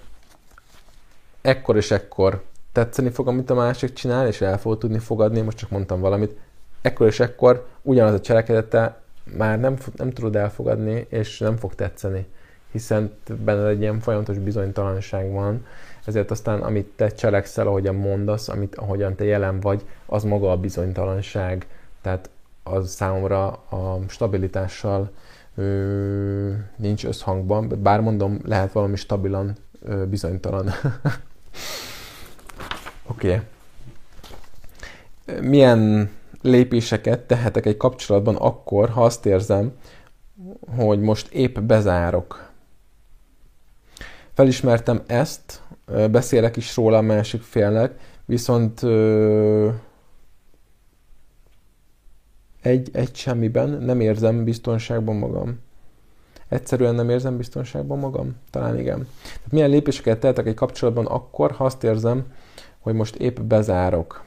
ekkor és ekkor tetszeni fog, amit a másik csinál, és el fog tudni fogadni, most csak mondtam valamit, ekkor és ekkor ugyanaz a cselekedete már nem, nem tudod elfogadni, és nem fog tetszeni, hiszen benne egy ilyen folyamatos bizonytalanság van, ezért aztán amit te cselekszel, ahogyan mondasz, amit, ahogyan te jelen vagy, az maga a bizonytalanság, tehát az számomra a stabilitással ö, nincs összhangban, bár mondom, lehet valami stabilan ö, bizonytalan. Oké. okay. Milyen lépéseket tehetek egy kapcsolatban akkor, ha azt érzem, hogy most épp bezárok. Felismertem ezt, beszélek is róla a másik félnek, viszont egy, egy semmiben nem érzem biztonságban magam. Egyszerűen nem érzem biztonságban magam? Talán igen. Tehát milyen lépéseket tehetek egy kapcsolatban akkor, ha azt érzem, hogy most épp bezárok.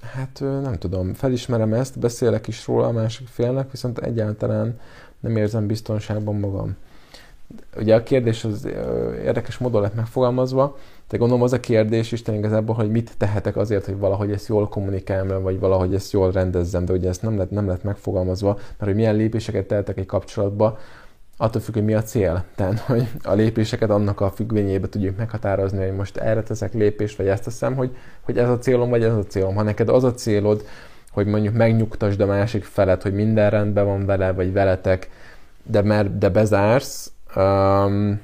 Hát nem tudom, felismerem ezt, beszélek is róla a másik félnek, viszont egyáltalán nem érzem biztonságban magam. Ugye a kérdés az érdekes módon lett megfogalmazva, de gondolom az a kérdés Isten igazából, hogy mit tehetek azért, hogy valahogy ezt jól kommunikáljam, vagy valahogy ezt jól rendezzem, de ugye ezt nem lett, nem lett megfogalmazva, mert hogy milyen lépéseket tehetek egy kapcsolatba, attól függ, hogy mi a cél. Tehát, hogy a lépéseket annak a függvényébe tudjuk meghatározni, hogy most erre teszek lépést, vagy ezt teszem, hogy, hogy ez a célom, vagy ez a célom. Ha neked az a célod, hogy mondjuk megnyugtasd a másik felet, hogy minden rendben van vele, vagy veletek, de, mert, de bezársz, um,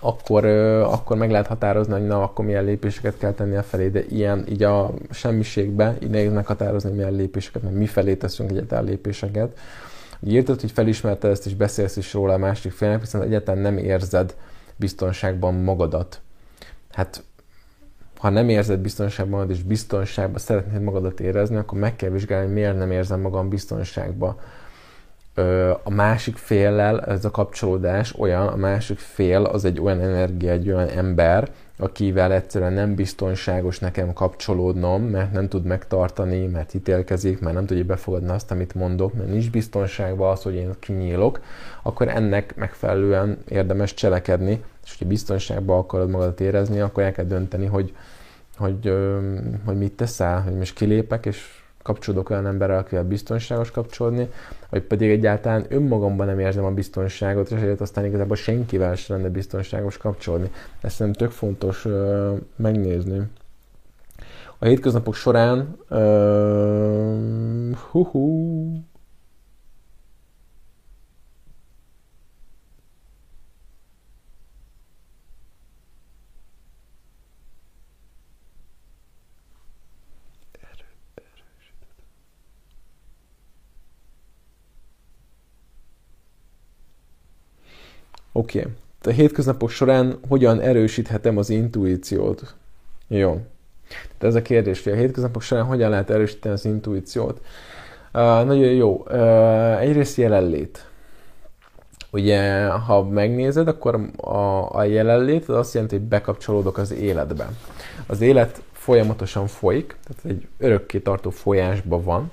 akkor, akkor meg lehet határozni, hogy na, akkor milyen lépéseket kell tenni a felé, de ilyen, így a semmiségbe, nehéz meghatározni, milyen lépéseket, mert mi felé teszünk egyáltalán lépéseket. Írtad, hogy felismerte ezt, és beszélsz is róla a másik félnek, viszont egyáltalán nem érzed biztonságban magadat. Hát, ha nem érzed biztonságban magad, és biztonságban szeretnéd magadat érezni, akkor meg kell vizsgálni, miért nem érzem magam biztonságban. A másik féllel ez a kapcsolódás olyan, a másik fél az egy olyan energia, egy olyan ember, akivel egyszerűen nem biztonságos nekem kapcsolódnom, mert nem tud megtartani, mert ítélkezik, mert nem tudja befogadni azt, amit mondok, mert nincs biztonságban az, hogy én kinyílok, akkor ennek megfelelően érdemes cselekedni, és hogyha biztonságban akarod magadat érezni, akkor el kell dönteni, hogy, hogy, hogy mit teszel, hogy most kilépek, és kapcsolódok olyan emberrel, akivel biztonságos kapcsolódni, vagy pedig egyáltalán önmagamban nem érzem a biztonságot, és ezért aztán igazából senkivel sem lenne biztonságos kapcsolódni. Ezt szerintem tök fontos uh, megnézni. A hétköznapok során uh, hú-hú, Oké. Okay. A hétköznapok során hogyan erősíthetem az intuíciót? Jó. Tehát ez a kérdés, hogy a hétköznapok során hogyan lehet erősíteni az intuíciót? Uh, nagyon jó. Uh, egyrészt jelenlét. Ugye, ha megnézed, akkor a, a jelenlét az azt jelenti, hogy bekapcsolódok az életbe. Az élet folyamatosan folyik, tehát egy örökké tartó folyásban van,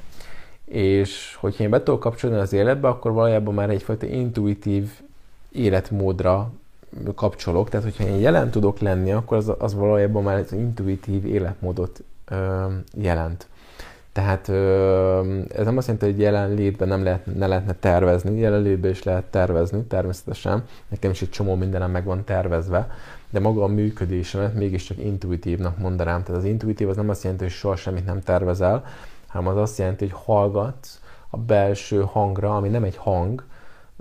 és hogyha én be tudok kapcsolódni az életbe, akkor valójában már egyfajta intuitív életmódra kapcsolok, tehát hogyha én jelen tudok lenni, akkor az, az valójában már egy intuitív életmódot ö, jelent. Tehát ö, ez nem azt jelenti, hogy jelenlétben nem lehet, ne lehetne tervezni, jelenlétben is lehet tervezni, természetesen. Nekem is egy csomó mindenem meg van tervezve, de maga a működésemet mégiscsak intuitívnak mondanám. Tehát az intuitív az nem azt jelenti, hogy soha semmit nem tervezel, hanem az azt jelenti, hogy hallgatsz a belső hangra, ami nem egy hang,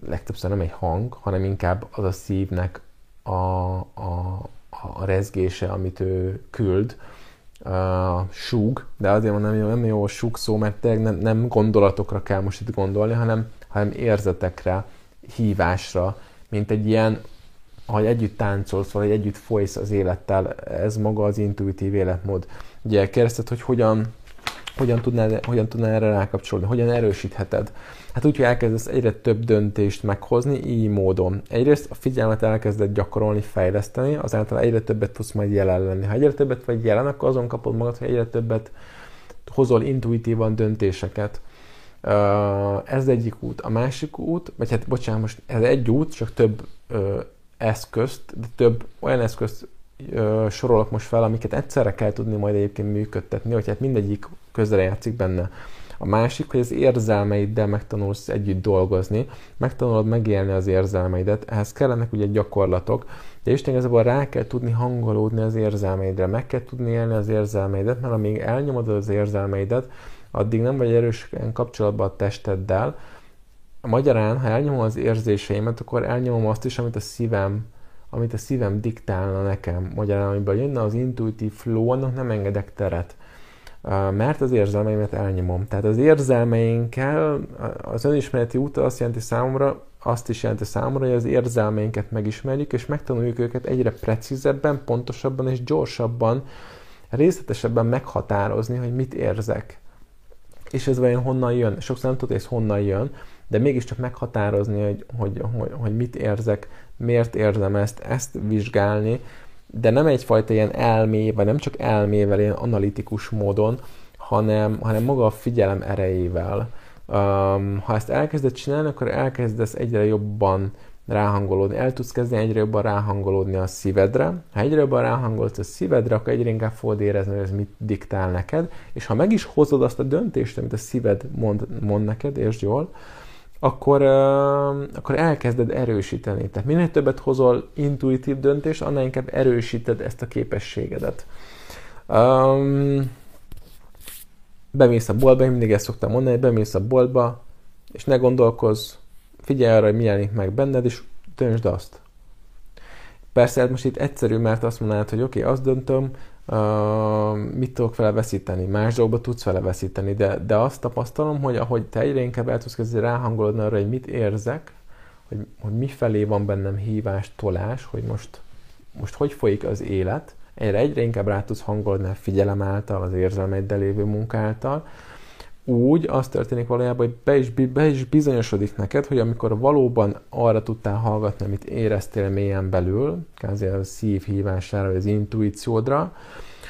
legtöbbször nem egy hang, hanem inkább az a szívnek a, a, a rezgése, amit ő küld, uh, súg, de azért mondom, hogy nem jó a súg szó, mert nem, nem gondolatokra kell most itt gondolni, hanem, hanem érzetekre, hívásra, mint egy ilyen, ahogy együtt táncolsz, vagy együtt folysz az élettel, ez maga az intuitív életmód. Ugye kérdezted, hogy hogyan, hogyan tudnál, hogyan tudnál erre rákapcsolni, hogyan erősítheted. Hát úgy, hogy elkezdesz egyre több döntést meghozni így módon. Egyrészt a figyelmet elkezded gyakorolni, fejleszteni, azáltal egyre többet tudsz majd jelen lenni. Ha egyre többet vagy jelen, akkor azon kapod magad, hogy egyre többet hozol intuitívan döntéseket. Ez egyik út. A másik út, vagy hát bocsánat, most ez egy út, csak több eszközt, de több olyan eszközt sorolok most fel, amiket egyszerre kell tudni majd egyébként működtetni, hogy hát mindegyik közre játszik benne. A másik, hogy az érzelmeiddel megtanulsz együtt dolgozni, megtanulod megélni az érzelmeidet, ehhez kellenek ugye gyakorlatok, de Isten igazából rá kell tudni hangolódni az érzelmeidre, meg kell tudni élni az érzelmeidet, mert amíg elnyomod az érzelmeidet, addig nem vagy erősen kapcsolatban a testeddel. Magyarán, ha elnyomom az érzéseimet, akkor elnyomom azt is, amit a szívem amit a szívem diktálna nekem. Magyarán, amiből jönne az intuitív flow, annak nem engedek teret mert az érzelmeimet elnyomom. Tehát az érzelmeinkkel, az önismereti út azt jelenti számomra, azt is jelenti számomra, hogy az érzelmeinket megismerjük, és megtanuljuk őket egyre precízebben, pontosabban és gyorsabban, részletesebben meghatározni, hogy mit érzek. És ez vajon honnan jön? Sokszor nem tudod, hogy ez honnan jön, de mégiscsak meghatározni, hogy, hogy, hogy, hogy mit érzek, miért érzem ezt, ezt vizsgálni, de nem egyfajta ilyen elmé, vagy nem csak elmével, ilyen analitikus módon, hanem, hanem maga a figyelem erejével. Um, ha ezt elkezded csinálni, akkor elkezdesz egyre jobban ráhangolódni, el tudsz kezdeni egyre jobban ráhangolódni a szívedre. Ha egyre jobban ráhangolsz a szívedre, akkor egyre inkább fogod érezni, hogy ez mit diktál neked, és ha meg is hozod azt a döntést, amit a szíved mond, mond neked, és jól, akkor, akkor elkezded erősíteni. Tehát minél többet hozol intuitív döntést, annál inkább erősíted ezt a képességedet. Um, bemész a boltba, én mindig ezt szoktam mondani, bemész a boltba, és ne gondolkozz, figyelj arra, hogy mi jelenik meg benned, és döntsd azt. Persze, hát most itt egyszerű, mert azt mondanád, hogy oké, okay, azt döntöm, mit tudok vele veszíteni, más dolgokba tudsz vele veszíteni, de, de azt tapasztalom, hogy ahogy te egyre inkább el tudsz kezdeni ráhangolódni arra, hogy mit érzek, hogy, hogy mi felé van bennem hívás, tolás, hogy most, most hogy folyik az élet, erre egyre inkább rá tudsz hangolni a figyelem által, az érzelmeiddel lévő munkáltal, úgy az történik valójában, hogy be is, be is bizonyosodik neked, hogy amikor valóban arra tudtál hallgatni, amit éreztél mélyen belül, kázi a szívhívására, vagy az intuíciódra,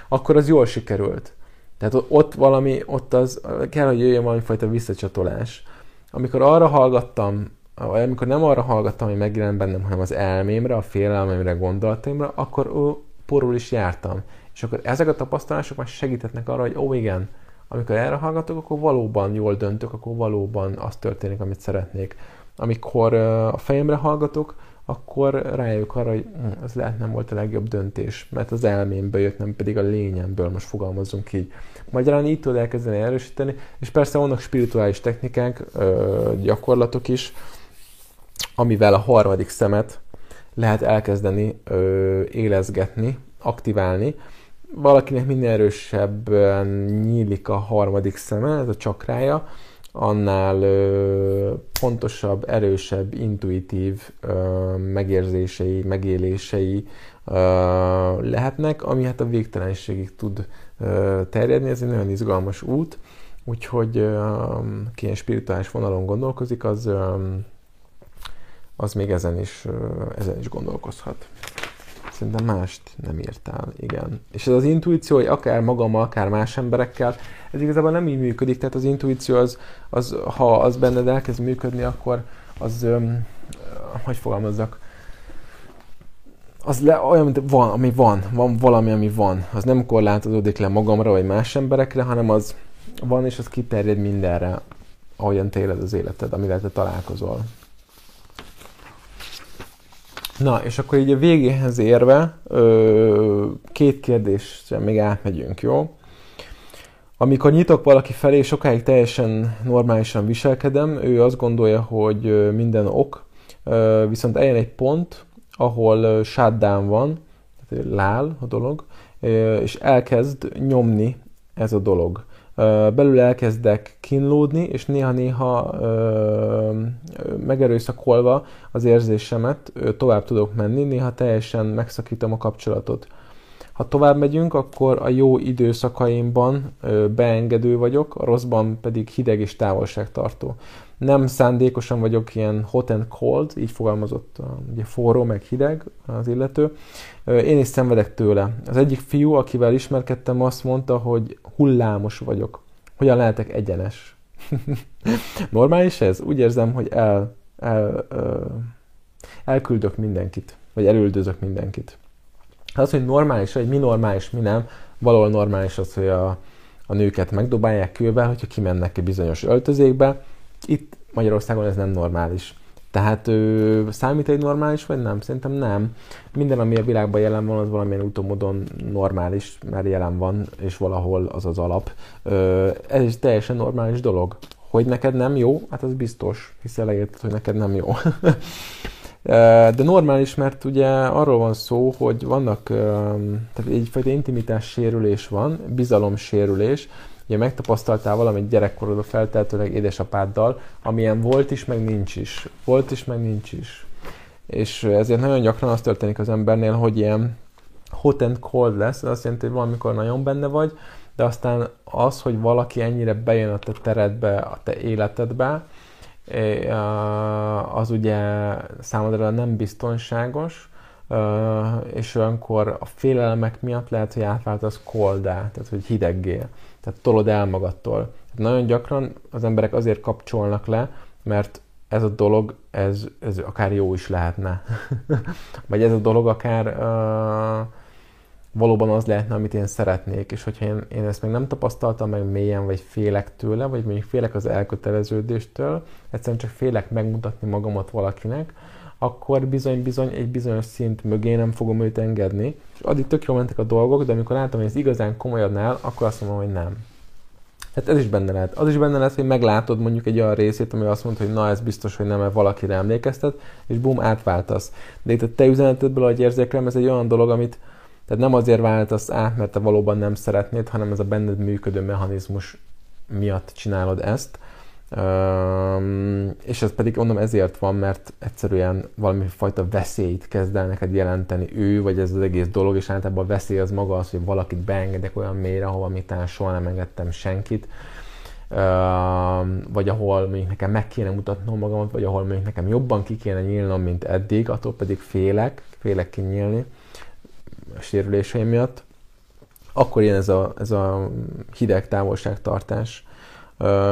akkor az jól sikerült. Tehát ott valami, ott az kell, hogy jöjjön valami fajta visszacsatolás. Amikor arra hallgattam, vagy amikor nem arra hallgattam, hogy megjelent bennem, hanem az elmémre, a félelmemre, gondolataimra, akkor ó, porul is jártam. És akkor ezek a tapasztalások már segítetnek arra, hogy ó, igen, amikor erre hallgatok, akkor valóban jól döntök, akkor valóban az történik, amit szeretnék. Amikor a fejemre hallgatok, akkor rájövök arra, hogy hm, ez lehet nem volt a legjobb döntés, mert az elmémből jött, nem pedig a lényemből, most fogalmazunk így. Magyarán így tudod elkezdeni erősíteni, és persze vannak spirituális technikák, gyakorlatok is, amivel a harmadik szemet lehet elkezdeni élezgetni, aktiválni, valakinek minél erősebben nyílik a harmadik szeme, ez a csakrája, annál ö, pontosabb, erősebb, intuitív ö, megérzései, megélései ö, lehetnek, ami hát a végtelenségig tud ö, terjedni. Ez egy nagyon izgalmas út, úgyhogy ö, ilyen spirituális vonalon gondolkozik, az, ö, az még ezen is, ö, ezen is gondolkozhat. Szerintem mást nem írtál, igen. És ez az intuíció, hogy akár magammal, akár más emberekkel, ez igazából nem így működik. Tehát az intuíció, az, az ha az benned elkezd működni, akkor az, öm, hogy fogalmazzak, az le, olyan, mint van, ami van, van valami, ami van. Az nem korlátozódik le magamra, vagy más emberekre, hanem az van, és az kiterjed mindenre, ahogyan téled az életed, amivel te találkozol. Na, és akkor így a végéhez érve két kérdésre még átmegyünk, jó? Amikor nyitok valaki felé, sokáig teljesen normálisan viselkedem, ő azt gondolja, hogy minden ok, viszont eljön egy pont, ahol shutdown van, tehát lál a dolog, és elkezd nyomni ez a dolog belül elkezdek kínlódni, és néha-néha megerőszakolva az érzésemet tovább tudok menni, néha teljesen megszakítom a kapcsolatot. Ha tovább megyünk, akkor a jó időszakaimban beengedő vagyok, a rosszban pedig hideg és távolságtartó. Nem szándékosan vagyok ilyen hot and cold, így fogalmazott ugye forró meg hideg az illető. Én is szenvedek tőle. Az egyik fiú, akivel ismerkedtem, azt mondta, hogy hullámos vagyok. Hogyan lehetek egyenes? Normális ez? Úgy érzem, hogy el, el, elküldök mindenkit, vagy elüldözök mindenkit. Az, hogy normális, hogy mi normális, mi nem, valahol normális az, hogy a, a nőket megdobálják kővel, hogyha kimennek egy bizonyos öltözékbe. Itt Magyarországon ez nem normális. Tehát ő számít egy normális, vagy nem? Szerintem nem. Minden, ami a világban jelen van, az valamilyen utómodon normális, mert jelen van, és valahol az az alap. Ez egy teljesen normális dolog. Hogy neked nem jó? Hát az biztos, hiszen leírtad, hogy neked nem jó. De normális, mert ugye arról van szó, hogy vannak, tehát egyfajta intimitás sérülés van, bizalom sérülés, ugye megtapasztaltál valamit gyerekkorodban feltehetőleg édesapáddal, amilyen volt is, meg nincs is. Volt is, meg nincs is. És ezért nagyon gyakran az történik az embernél, hogy ilyen hot and cold lesz, ez azt jelenti, hogy valamikor nagyon benne vagy, de aztán az, hogy valaki ennyire bejön a te teredbe, a te életedbe, az ugye számodra nem biztonságos, és olyankor a félelmek miatt lehet, hogy átváltasz coldá, tehát hogy hideggé, tehát tolod el magadtól. Tehát nagyon gyakran az emberek azért kapcsolnak le, mert ez a dolog, ez, ez akár jó is lehetne. Vagy ez a dolog akár uh, valóban az lehetne, amit én szeretnék, és hogyha én, én ezt még nem tapasztaltam meg mélyen, vagy félek tőle, vagy mondjuk félek az elköteleződéstől, egyszerűen csak félek megmutatni magamat valakinek, akkor bizony-bizony egy bizonyos szint mögé nem fogom őt engedni. És addig tök jól mentek a dolgok, de amikor látom, hogy ez igazán komolyadnál, akkor azt mondom, hogy nem. Hát ez is benne lehet. Az is benne lehet, hogy meglátod mondjuk egy olyan részét, ami azt mondta, hogy na ez biztos, hogy nem, mert valakire emlékeztet, és bum, átváltasz. De itt a te üzenetedből, ahogy érzékelem, ez egy olyan dolog, amit tehát nem azért váltasz át, mert te valóban nem szeretnéd, hanem ez a benned működő mechanizmus miatt csinálod ezt. Um, és ez pedig mondom ezért van, mert egyszerűen valami fajta veszélyt kezd el neked jelenteni ő, vagy ez az egész dolog, és általában a veszély az maga az, hogy valakit beengedek olyan mélyre, ahova mitán soha nem engedtem senkit. vagy ahol mondjuk nekem meg kéne mutatnom magamat, vagy ahol mondjuk nekem jobban ki kéne nyílnom, mint eddig, attól pedig félek, félek kinyílni a sérüléseim miatt, akkor jön ez a, ez a hideg távolságtartás.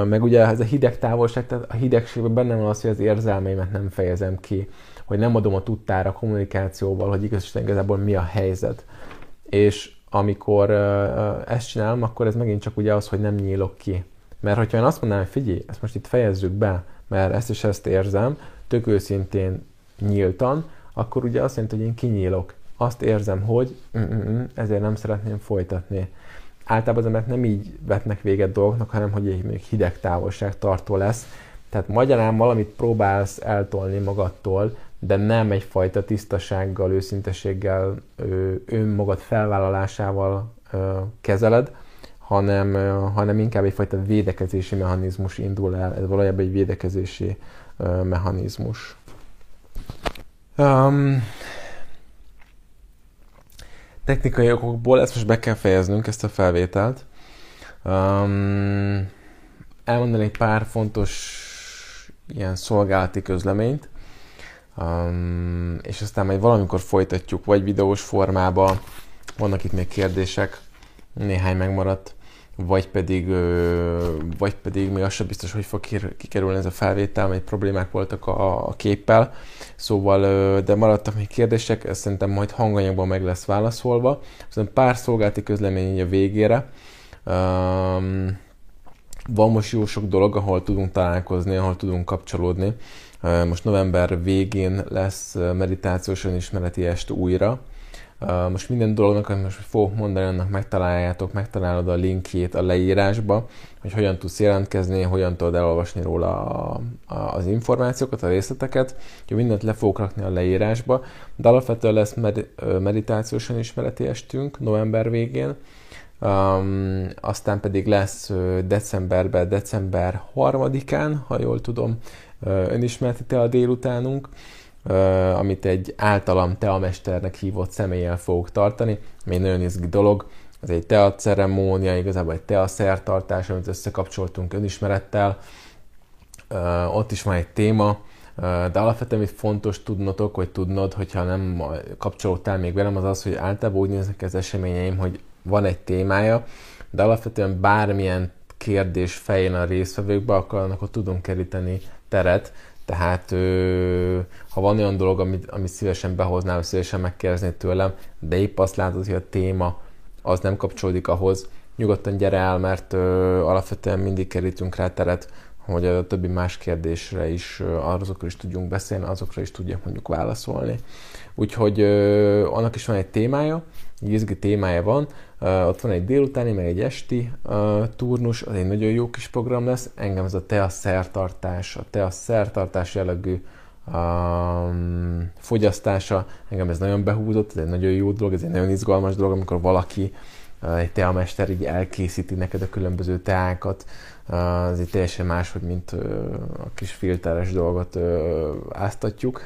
Meg ugye ez a hideg távolság, tehát a hidegségben benne van az, hogy az érzelmeimet nem fejezem ki, hogy nem adom a tudtára a kommunikációval, hogy igazából mi a helyzet. És amikor ezt csinálom, akkor ez megint csak ugye az, hogy nem nyílok ki. Mert hogyha én azt mondanám, hogy figyelj, ezt most itt fejezzük be, mert ezt is ezt érzem, tök őszintén nyíltan, akkor ugye azt jelenti, hogy én kinyílok. Azt érzem, hogy mm-mm, ezért nem szeretném folytatni. Általában az emberek nem így vetnek véget dolgoknak, hanem hogy egy még hideg távolság tartó lesz. Tehát magyarán valamit próbálsz eltolni magadtól, de nem egyfajta tisztasággal, őszinteséggel, önmagad felvállalásával kezeled, hanem, hanem inkább egyfajta védekezési mechanizmus indul el. Ez valójában egy védekezési mechanizmus. Um, technikai okokból ezt most be kell fejeznünk, ezt a felvételt. Um, elmondani egy pár fontos ilyen szolgálati közleményt, um, és aztán majd valamikor folytatjuk, vagy videós formában, vannak itt még kérdések, néhány megmaradt, vagy pedig, vagy pedig még az sem biztos, hogy fog kikerülni ez a felvétel, mert problémák voltak a, a képpel, szóval, de maradtak még kérdések, ezt szerintem majd hanganyagban meg lesz válaszolva. Szerintem pár szolgálati közlemény a végére. Um, van most jó sok dolog, ahol tudunk találkozni, ahol tudunk kapcsolódni. Most november végén lesz meditációs önismereti est újra, most minden dolognak, amit most fogok mondani, annak megtaláljátok, megtalálod a linkjét a leírásba, hogy hogyan tudsz jelentkezni, hogyan tudod elolvasni róla a, a, az információkat, a részleteket. Úgyhogy mindent le fogok rakni a leírásba, de alapvetően lesz med, meditációs ismereti estünk november végén, Um, aztán pedig lesz decemberben, december 3-án, ha jól tudom, önismereti a délutánunk, amit egy általam teamesternek hívott személlyel fogok tartani, ami egy nagyon izgi dolog. Ez egy tea ceremónia, igazából egy tea szertartás, amit összekapcsoltunk önismerettel. Ott is van egy téma, de alapvetően itt fontos tudnotok, hogy tudnod, hogyha nem kapcsolódtál még velem, az az, hogy általában úgy néznek az eseményeim, hogy van egy témája, de alapvetően bármilyen kérdés fején a résztvevőkbe, akkor annak tudunk keríteni teret, tehát ha van olyan dolog, amit, amit szívesen behoznál, szívesen megkérdeznéd tőlem, de épp azt látod, hogy a téma az nem kapcsolódik ahhoz, nyugodtan gyere el, mert alapvetően mindig kerítünk rá teret, hogy a többi más kérdésre is, azokról is tudjunk beszélni, azokra is tudjak mondjuk válaszolni. Úgyhogy ö, annak is van egy témája, egy izgi témája van, ott van egy délutáni, meg egy esti turnus, az egy nagyon jó kis program lesz. Engem ez a TEA szertartás, a TEA szertartás jellegű um, fogyasztása, engem ez nagyon behúzott, ez egy nagyon jó dolog, ez egy nagyon izgalmas dolog, amikor valaki egy teamester így elkészíti neked a különböző teákat, ez egy teljesen más, hogy mint a kis filteres dolgot áztatjuk.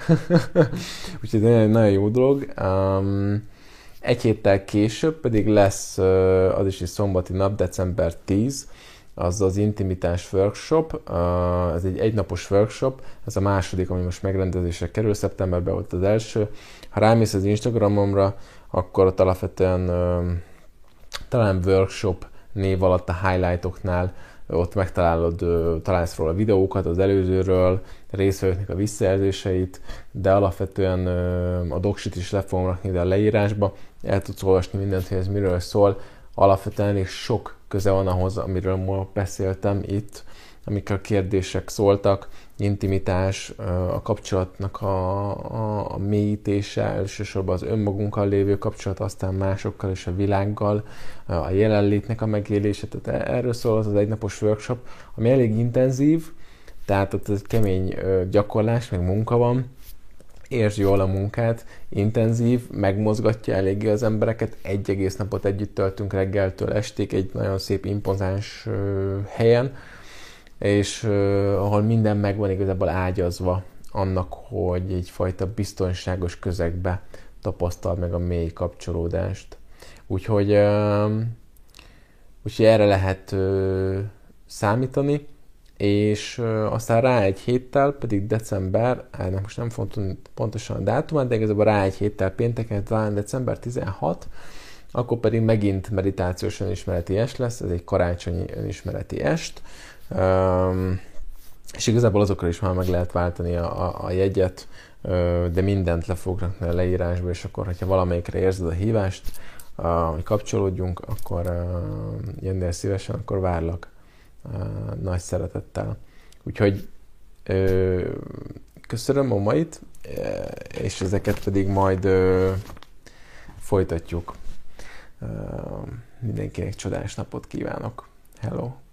Úgyhogy ez egy nagyon jó dolog. Um, egy héttel később pedig lesz az is egy szombati nap, december 10, az az intimitás workshop, ez egy egynapos workshop, ez a második, ami most megrendezésre kerül, szeptemberben volt az első. Ha rámész az Instagramomra, akkor ott alapvetően talán workshop név alatt a highlightoknál ott megtalálod, találsz róla videókat az előzőről, részvevőknek a visszajelzéseit, de alapvetően a doksit is le fogom rakni ide a leírásba, el tudsz olvasni mindent, hogy ez miről szól. Alapvetően elég sok köze van ahhoz, amiről ma beszéltem itt, amikor kérdések szóltak, intimitás, a kapcsolatnak a, a, a mélyítése, elsősorban az önmagunkkal lévő kapcsolat, aztán másokkal és a világgal, a jelenlétnek a megélése. Tehát erről szól az az egynapos workshop, ami elég intenzív, tehát ott egy kemény gyakorlás, meg munka van, értsd jól a munkát, intenzív, megmozgatja eléggé az embereket. Egy egész napot együtt töltünk reggeltől estig egy nagyon szép impozáns helyen, és ahol minden megvan igazából ágyazva annak, hogy egyfajta biztonságos közegbe tapasztal meg a mély kapcsolódást. Úgyhogy, úgyhogy erre lehet számítani, és aztán rá egy héttel, pedig december, ennek most nem fontos pontosan a dátumát, de igazából rá egy héttel pénteken, talán december 16, akkor pedig megint meditációs önismereti est lesz, ez egy karácsonyi önismereti est, és igazából azokra is már meg lehet váltani a, a, a jegyet, de mindent le fognak a leírásba, és akkor, hogyha valamelyikre érzed a hívást, hogy kapcsolódjunk, akkor jönnél szívesen, akkor várlak nagy szeretettel. Úgyhogy köszönöm a mait, és ezeket pedig majd folytatjuk. Mindenkinek csodás napot kívánok. Hello!